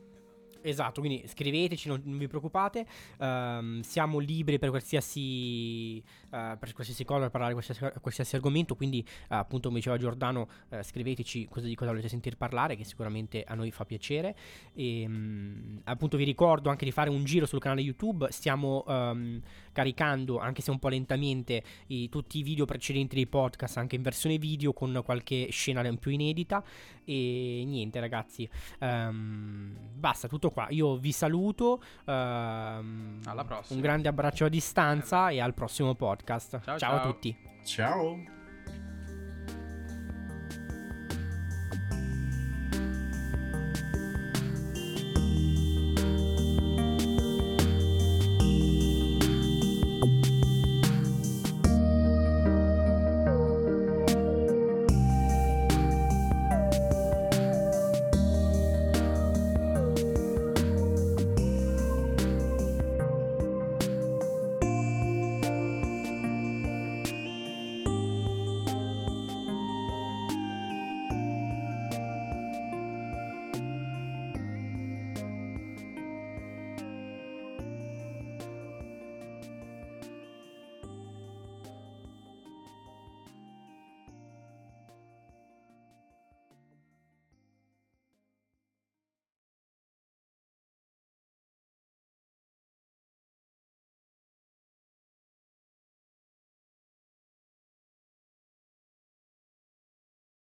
Esatto, quindi scriveteci, non, non vi preoccupate. Ehm, siamo liberi per qualsiasi, eh, per qualsiasi cosa, per parlare di qualsiasi, qualsiasi argomento. Quindi, eh, appunto, come diceva Giordano, eh, scriveteci cosa, di cosa volete sentir parlare, che sicuramente a noi fa piacere. E, mm, appunto, vi ricordo anche di fare un giro sul canale YouTube. Stiamo ehm, caricando, anche se un po' lentamente, i- tutti i video precedenti dei podcast, anche in versione video, con qualche scena più inedita. E niente, ragazzi. Ehm, basta, tutto qua. Io vi saluto. ehm, Alla prossima. Un grande abbraccio a distanza e al prossimo podcast. Ciao, ciao a ciao. tutti. Ciao!